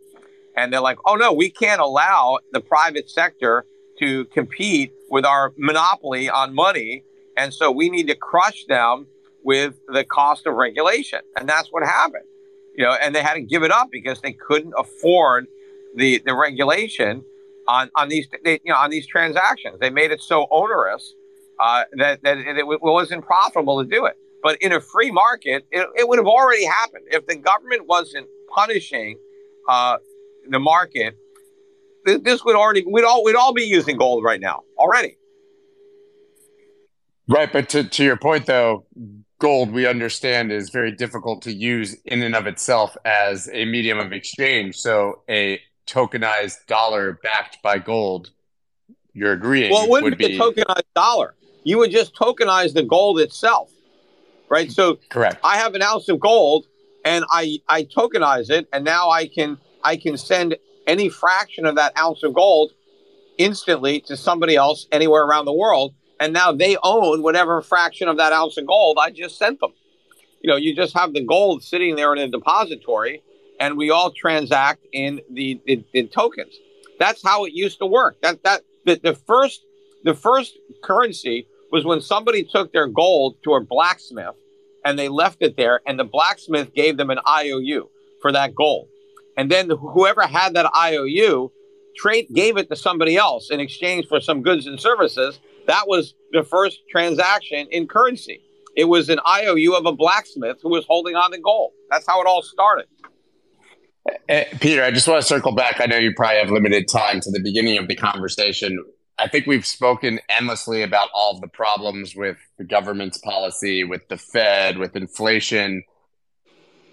And they're like, oh no, we can't allow the private sector to compete with our monopoly on money. And so we need to crush them with the cost of regulation. And that's what happened. You know, and they had to give it up because they couldn't afford the, the regulation on, on these they, you know on these transactions. They made it so onerous uh, that, that it, it wasn't profitable to do it. But in a free market, it, it would have already happened. If the government wasn't punishing uh, the market, this, would already we'd all we'd all be using gold right now already. Right, but to, to your point though, gold we understand is very difficult to use in and of itself as a medium of exchange. So a tokenized dollar backed by gold, you're agreeing. Well, it wouldn't would be a tokenized dollar. You would just tokenize the gold itself right? So correct. I have an ounce of gold and I I tokenize it, and now I can I can send any fraction of that ounce of gold instantly to somebody else anywhere around the world, and now they own whatever fraction of that ounce of gold I just sent them. You know, you just have the gold sitting there in a depository, and we all transact in the, in, tokens. That's how it used to work. That that the, the first the first currency was when somebody took their gold to a blacksmith and they left it there, and the blacksmith gave them an IOU for that gold. And then whoever had that IOU trade gave it to somebody else in exchange for some goods and services. That was the first transaction in currency. It was an IOU of a blacksmith who was holding on to gold. That's how it all started. Uh, Peter, I just want to circle back. I know you probably have limited time to the beginning of the conversation. I think we've spoken endlessly about all of the problems with the government's policy, with the Fed, with inflation,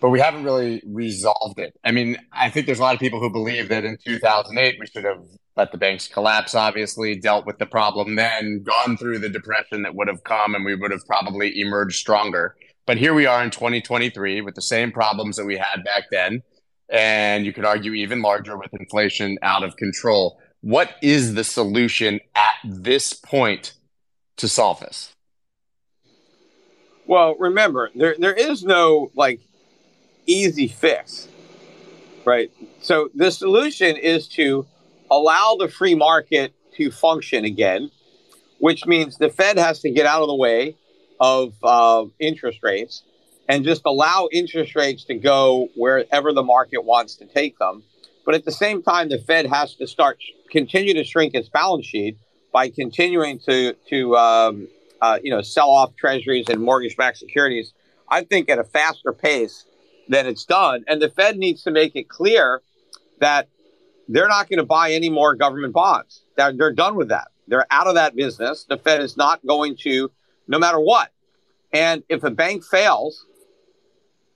but we haven't really resolved it. I mean, I think there's a lot of people who believe that in 2008 we should have let the banks collapse, obviously, dealt with the problem then, gone through the depression that would have come, and we would have probably emerged stronger. But here we are in 2023 with the same problems that we had back then. And you could argue even larger with inflation out of control. What is the solution at this point to solve this? Well, remember, there there is no like easy fix. Right? So the solution is to allow the free market to function again, which means the Fed has to get out of the way of uh, interest rates and just allow interest rates to go wherever the market wants to take them. But at the same time, the Fed has to start continue to shrink its balance sheet by continuing to to um, uh, you know, sell off treasuries and mortgage-backed securities. I think at a faster pace than it's done, and the Fed needs to make it clear that they're not going to buy any more government bonds. They're, they're done with that. They're out of that business. The Fed is not going to, no matter what. And if a bank fails,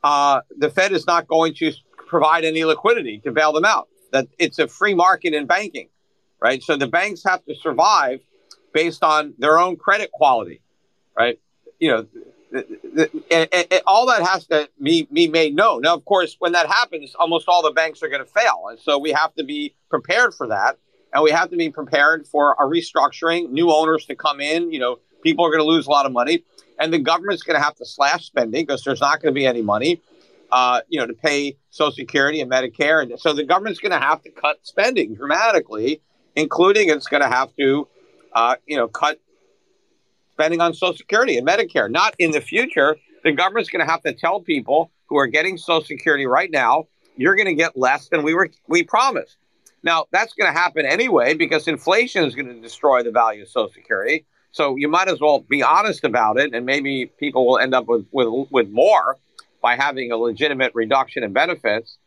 uh, the Fed is not going to provide any liquidity to bail them out. That it's a free market in banking, right? So the banks have to survive based on their own credit quality, right? You know, all that has to be, be made known. Now, of course, when that happens, almost all the banks are going to fail, and so we have to be prepared for that, and we have to be prepared for a restructuring, new owners to come in. You know, people are going to lose a lot of money, and the government's going to have to slash spending because there's not going to be any money. Uh, you know, to pay Social Security and Medicare, and so the government's going to have to cut spending dramatically, including it's going to have to, uh, you know, cut spending on Social Security and Medicare. Not in the future. The government's going to have to tell people who are getting Social Security right now, you're going to get less than we were we promised. Now that's going to happen anyway because inflation is going to destroy the value of Social Security. So you might as well be honest about it, and maybe people will end up with with, with more by having a legitimate reduction in benefits.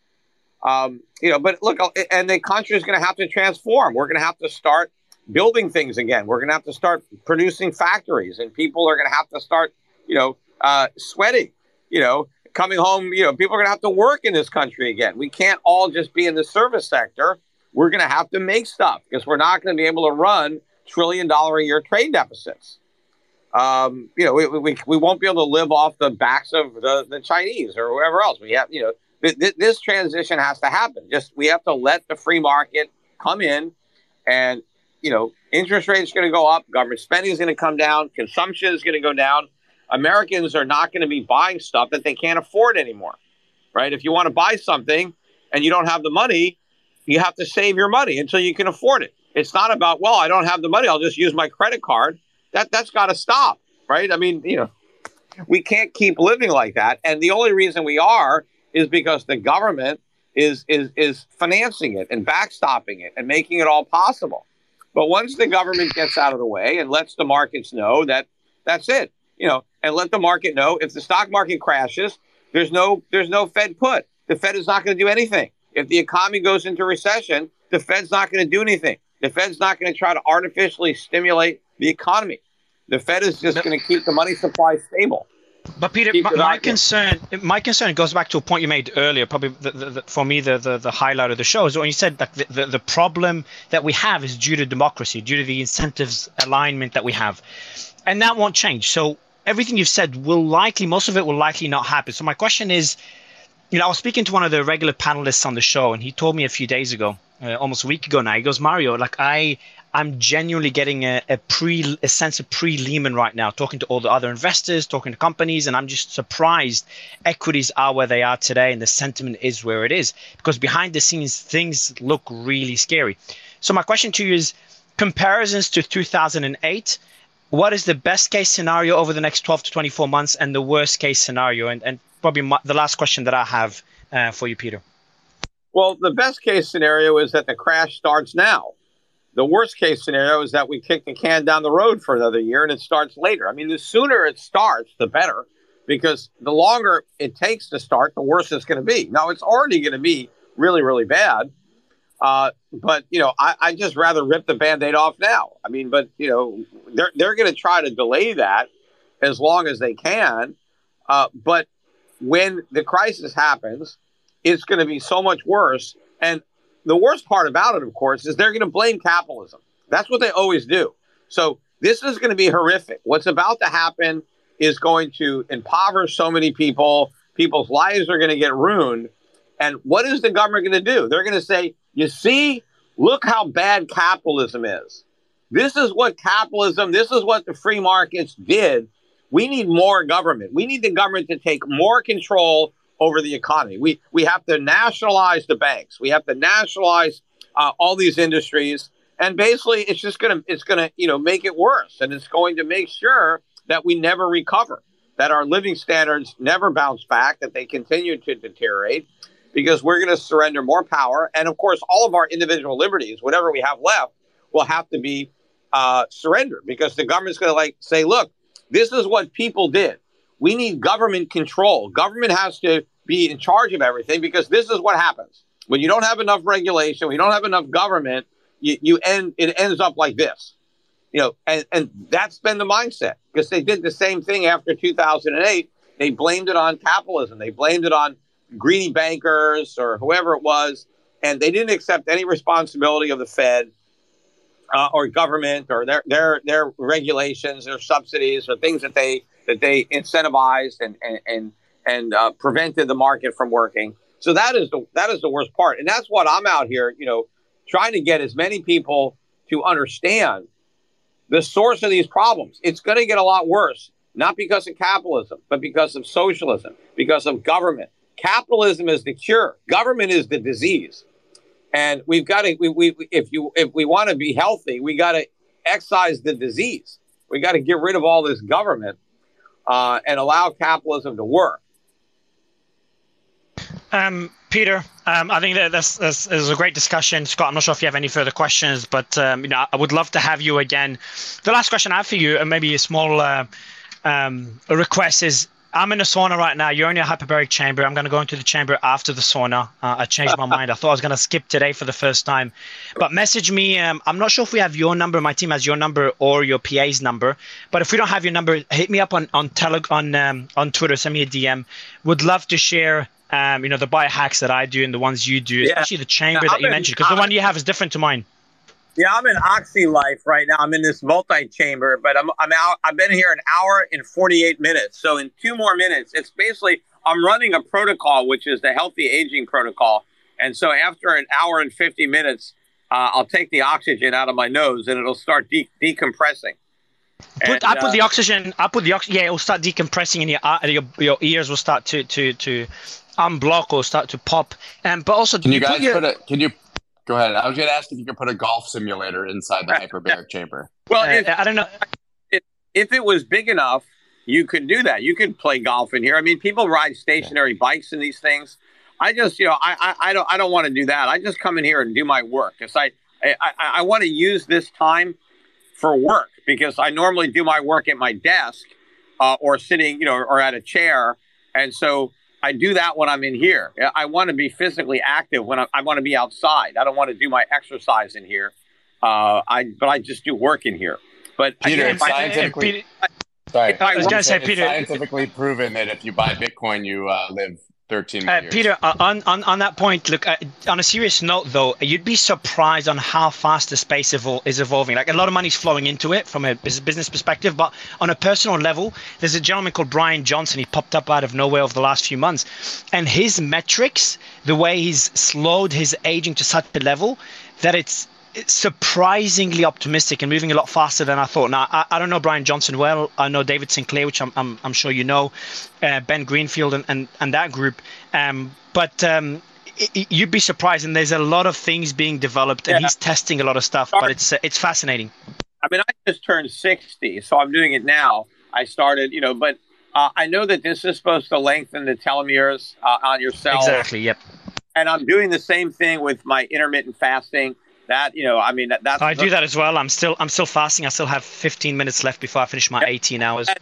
Um, you know, but look, and the country is going to have to transform. We're going to have to start building things again. We're going to have to start producing factories, and people are going to have to start, you know, uh, sweating. You know, coming home. You know, people are going to have to work in this country again. We can't all just be in the service sector. We're going to have to make stuff because we're not going to be able to run trillion dollar a year trade deficits. Um, you know, we, we, we won't be able to live off the backs of the, the Chinese or whoever else. We have, you know, th- th- this transition has to happen. Just we have to let the free market come in and you know, interest rates going to go up, government spending is going to come down, consumption is going to go down. Americans are not going to be buying stuff that they can't afford anymore, right? If you want to buy something and you don't have the money, you have to save your money until you can afford it. It's not about, well, I don't have the money, I'll just use my credit card. That that's got to stop, right? I mean, you know, we can't keep living like that. And the only reason we are is because the government is is is financing it and backstopping it and making it all possible. But once the government gets out of the way and lets the markets know that that's it, you know, and let the market know if the stock market crashes, there's no there's no Fed put. The Fed is not going to do anything. If the economy goes into recession, the Fed's not going to do anything. The Fed's not going to try to artificially stimulate the economy. The Fed is just going to keep the money supply stable. But Peter, my, my concern, my concern goes back to a point you made earlier. Probably the, the, the, for me, the, the, the highlight of the show is when you said that the, the, problem that we have is due to democracy, due to the incentives alignment that we have, and that won't change. So everything you've said will likely, most of it will likely not happen. So my question is, you know, I was speaking to one of the regular panelists on the show, and he told me a few days ago, uh, almost a week ago now. He goes, Mario, like I I'm genuinely getting a, a pre a sense of pre Lehman right now, talking to all the other investors, talking to companies, and I'm just surprised equities are where they are today and the sentiment is where it is. Because behind the scenes things look really scary. So my question to you is comparisons to 2008 what is the best case scenario over the next 12 to 24 months and the worst case scenario? And, and probably my, the last question that i have uh, for you peter. Well the best case scenario is that the crash starts now the worst case scenario is that we kick the can down the road for another year and it starts later. I mean, the sooner it starts, the better, because the longer it takes to start, the worse it's going to be. Now, it's already going to be really, really bad. Uh, but you know, I, I just rather rip the band-aid off now. I mean, but you know, they're they're going to try to delay that as long as they can. Uh, but when the crisis happens, it's going to be so much worse. And the worst part about it, of course, is they're going to blame capitalism. That's what they always do. So this is going to be horrific. What's about to happen is going to impoverish so many people. People's lives are going to get ruined. And what is the government going to do? They're going to say, you see, look how bad capitalism is. This is what capitalism, this is what the free markets did. We need more government. We need the government to take more control over the economy. We we have to nationalize the banks. We have to nationalize uh, all these industries, and basically, it's just gonna it's gonna you know make it worse, and it's going to make sure that we never recover, that our living standards never bounce back, that they continue to deteriorate, because we're going to surrender more power, and of course, all of our individual liberties, whatever we have left, will have to be uh, surrendered, because the government's going to like say, look, This is what people did. We need government control. Government has to be in charge of everything because this is what happens when you don't have enough regulation, when you don't have enough government, you, you end it ends up like this. You know, and, and that's been the mindset because they did the same thing after 2008. They blamed it on capitalism. They blamed it on greedy bankers or whoever it was, and they didn't accept any responsibility of the Fed uh, or government or their their their regulations, their subsidies, or things that they that they incentivized and and and, and uh, prevented the market from working. So that is the that is the worst part, and that's what I'm out here, you know, trying to get as many people to understand the source of these problems. It's going to get a lot worse, not because of capitalism, but because of socialism, because of government. Capitalism is the cure. Government is the disease, and we've got to. We, we if you if we want to be healthy, we got to excise the disease. We got to get rid of all this government uh, and allow capitalism to work. Um, Peter, um, I think that this, this, is a great discussion. Scott, I'm not sure if you have any further questions, but um, you know, I would love to have you again. The last question I have for you, and maybe a small uh, um, request, is I'm in a sauna right now. You're in your hyperbaric chamber. I'm going to go into the chamber after the sauna. Uh, I changed my mind. I thought I was going to skip today for the first time. But message me. Um, I'm not sure if we have your number. My team has your number or your PA's number. But if we don't have your number, hit me up on on tele- on um, on Twitter. Send me a DM. Would love to share. Um, you know the biohacks that I do and the ones you do, especially the chamber that you in, mentioned, because the one you have is different to mine. Yeah, I'm in Oxy Life right now. I'm in this multi-chamber, but I'm I'm out. I've been here an hour and 48 minutes. So in two more minutes, it's basically I'm running a protocol, which is the healthy aging protocol. And so after an hour and 50 minutes, uh, I'll take the oxygen out of my nose and it'll start de- decompressing. Put, and, I put uh, the oxygen. I put the oxygen. Yeah, it will start decompressing, and your uh, your your ears will start to to to unblock or start to pop. And um, but also, can you, you guys put, your, put it? Can you Go ahead. I was going to ask if you could put a golf simulator inside the hyperbaric chamber. Well, uh, if, I don't know. If, if it was big enough, you could do that. You could play golf in here. I mean, people ride stationary bikes in these things. I just, you know, I, I, I don't, I don't want to do that. I just come in here and do my work because I, I, I want to use this time for work because I normally do my work at my desk uh, or sitting, you know, or at a chair, and so I do that when I'm in here. I want to be physically active when I, I want to be outside. I don't want to do my exercise in here. Uh, I but I just do work in here. But Peter, again, scientifically, I, sorry, I was going to say, Peter, scientifically proven that if you buy Bitcoin, you uh, live 13 uh, Peter, uh, on, on, on that point, look, uh, on a serious note, though, you'd be surprised on how fast the space evol- is evolving. Like a lot of money's flowing into it from a business perspective, but on a personal level, there's a gentleman called Brian Johnson. He popped up out of nowhere over the last few months, and his metrics, the way he's slowed his aging to such a level that it's surprisingly optimistic and moving a lot faster than I thought. Now, I, I don't know Brian Johnson well. I know David Sinclair, which I'm, I'm, I'm sure you know, uh, Ben Greenfield, and, and, and that group. Um, but um, it, you'd be surprised, and there's a lot of things being developed, and yeah. he's testing a lot of stuff. But it's uh, it's fascinating. I mean, I just turned 60, so I'm doing it now. I started, you know, but uh, I know that this is supposed to lengthen the telomeres uh, on your cells. Exactly. Yep. And I'm doing the same thing with my intermittent fasting that you know i mean that, that's i do that as well. I'm still i'm still fasting. I still have 15 minutes left before i finish my 18 hours. I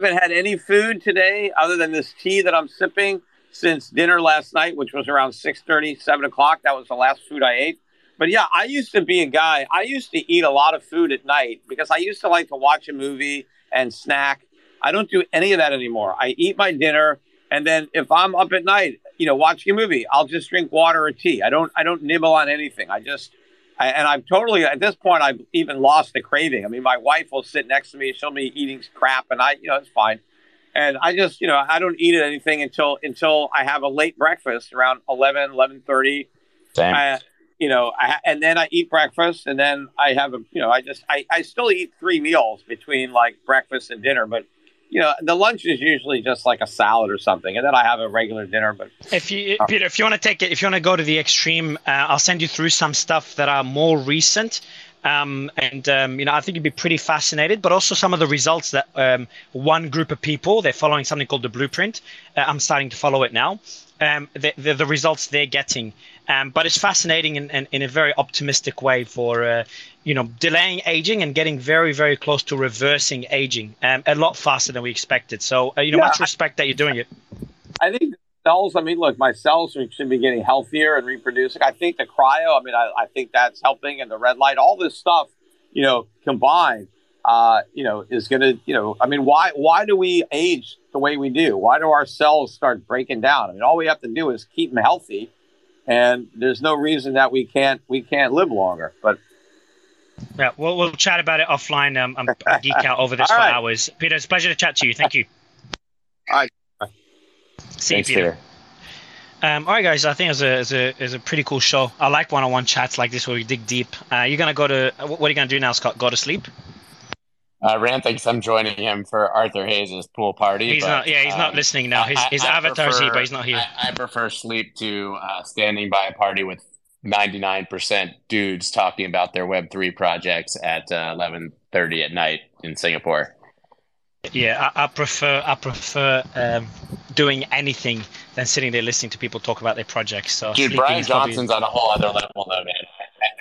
haven't had any food today other than this tea that i'm sipping since dinner last night which was around 6 30 7 o'clock. That was the last food i ate. But yeah i used to be a guy. I used to eat a lot of food at night because i used to like to watch a movie and snack. I don't do any of that anymore. I eat my dinner and then if i'm up at night you know watching a movie i'll just drink water or tea. I don't i don't nibble on anything. I just and I'm totally at this point. I've even lost the craving. I mean, my wife will sit next to me. She'll be eating crap, and I, you know, it's fine. And I just, you know, I don't eat anything until until I have a late breakfast around 11, 11.30. Same. I, you know, I, and then I eat breakfast, and then I have a, you know, I just, I, I still eat three meals between like breakfast and dinner, but you know, the lunch is usually just like a salad or something, and then I have a regular dinner. But if you, uh, Peter, if you want to take it, if you want to go to the extreme, uh, I'll send you through some stuff that are more recent Um, and um, you know, I think you'd be pretty fascinated. But also some of the results that um, one group of people they're following something called the blueprint. Uh, I'm starting to follow it now. Um, the, the, the results they're getting, um, but it's fascinating in, in, in, a very optimistic way for uh, you know delaying aging and getting very very close to reversing aging um, a lot faster than we expected. So uh, you know, yeah, much respect that you're doing it. I think cells. I mean, look, my cells should be getting healthier and reproducing. I think the cryo. I mean, I, I think that's helping, and the red light, all this stuff, you know, combined, uh, you know, is going to, you know, I mean, why why do we age the way we do? Why do our cells start breaking down? I mean, all we have to do is keep them healthy, and there's no reason that we can't we can't live longer. But yeah, we'll we'll chat about it offline. Um, I'm, I'm geek out over this for right. hours. Peter, it's a pleasure to chat to you. Thank you. All right. See Thanks, you, Peter. Um, all right, guys. I think it was a, it was a, it was a pretty cool show. I like one-on-one chats like this where we dig deep. Uh, you're gonna go to what are you gonna do now, Scott? Go to sleep? Uh, Ran thinks I'm joining him for Arthur Hayes' pool party. He's but, not. Yeah, he's um, not listening now. His, his I, avatar's prefer, here, but he's not here. I, I prefer sleep to uh, standing by a party with 99% dudes talking about their Web three projects at 11:30 uh, at night in Singapore. Yeah, I, I prefer I prefer um, doing anything than sitting there listening to people talk about their projects. So, dude, Brian Johnson's probably... on a whole other level, though, man.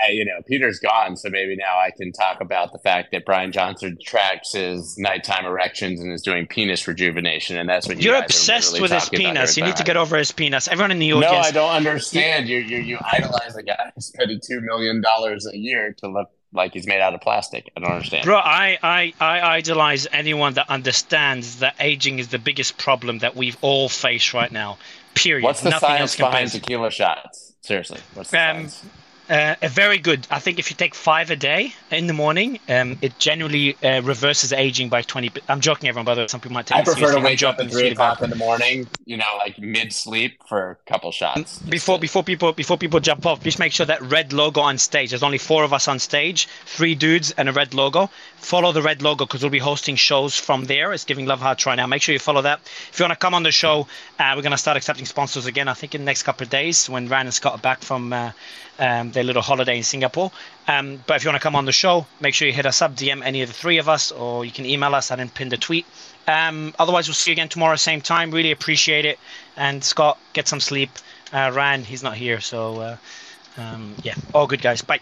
I, you know, Peter's gone, so maybe now I can talk about the fact that Brian Johnson tracks his nighttime erections and is doing penis rejuvenation, and that's what you are obsessed with his penis. You need to get over his penis. Everyone in the audience. No, I don't understand. You you you idolize a guy who's spending two million dollars a year to look like he's made out of plastic. I don't understand. Bro, I, I, I idolize anyone that understands that aging is the biggest problem that we've all faced right now. Period. What's the Nothing science behind tequila shots? Seriously, what's the um, science? Uh, very good. I think if you take five a day in the morning, um, it generally uh, reverses aging by 20. I'm joking, everyone, by the way. Some people might take I prefer to wake up at 3 o'clock in the morning, you know, like mid sleep for a couple shots. Before before people before people jump off, just make sure that red logo on stage. There's only four of us on stage, three dudes and a red logo. Follow the red logo because we'll be hosting shows from there. It's Giving Love Hard Try now. Make sure you follow that. If you want to come on the show, uh, we're going to start accepting sponsors again, I think, in the next couple of days when Ran and Scott are back from uh, um, their little holiday in Singapore. Um, but if you want to come on the show, make sure you hit us up, DM any of the three of us, or you can email us. Didn't pin the tweet. Um, otherwise, we'll see you again tomorrow, same time. Really appreciate it. And Scott, get some sleep. Uh, Ran, he's not here. So, uh, um, yeah, all good, guys. Bye.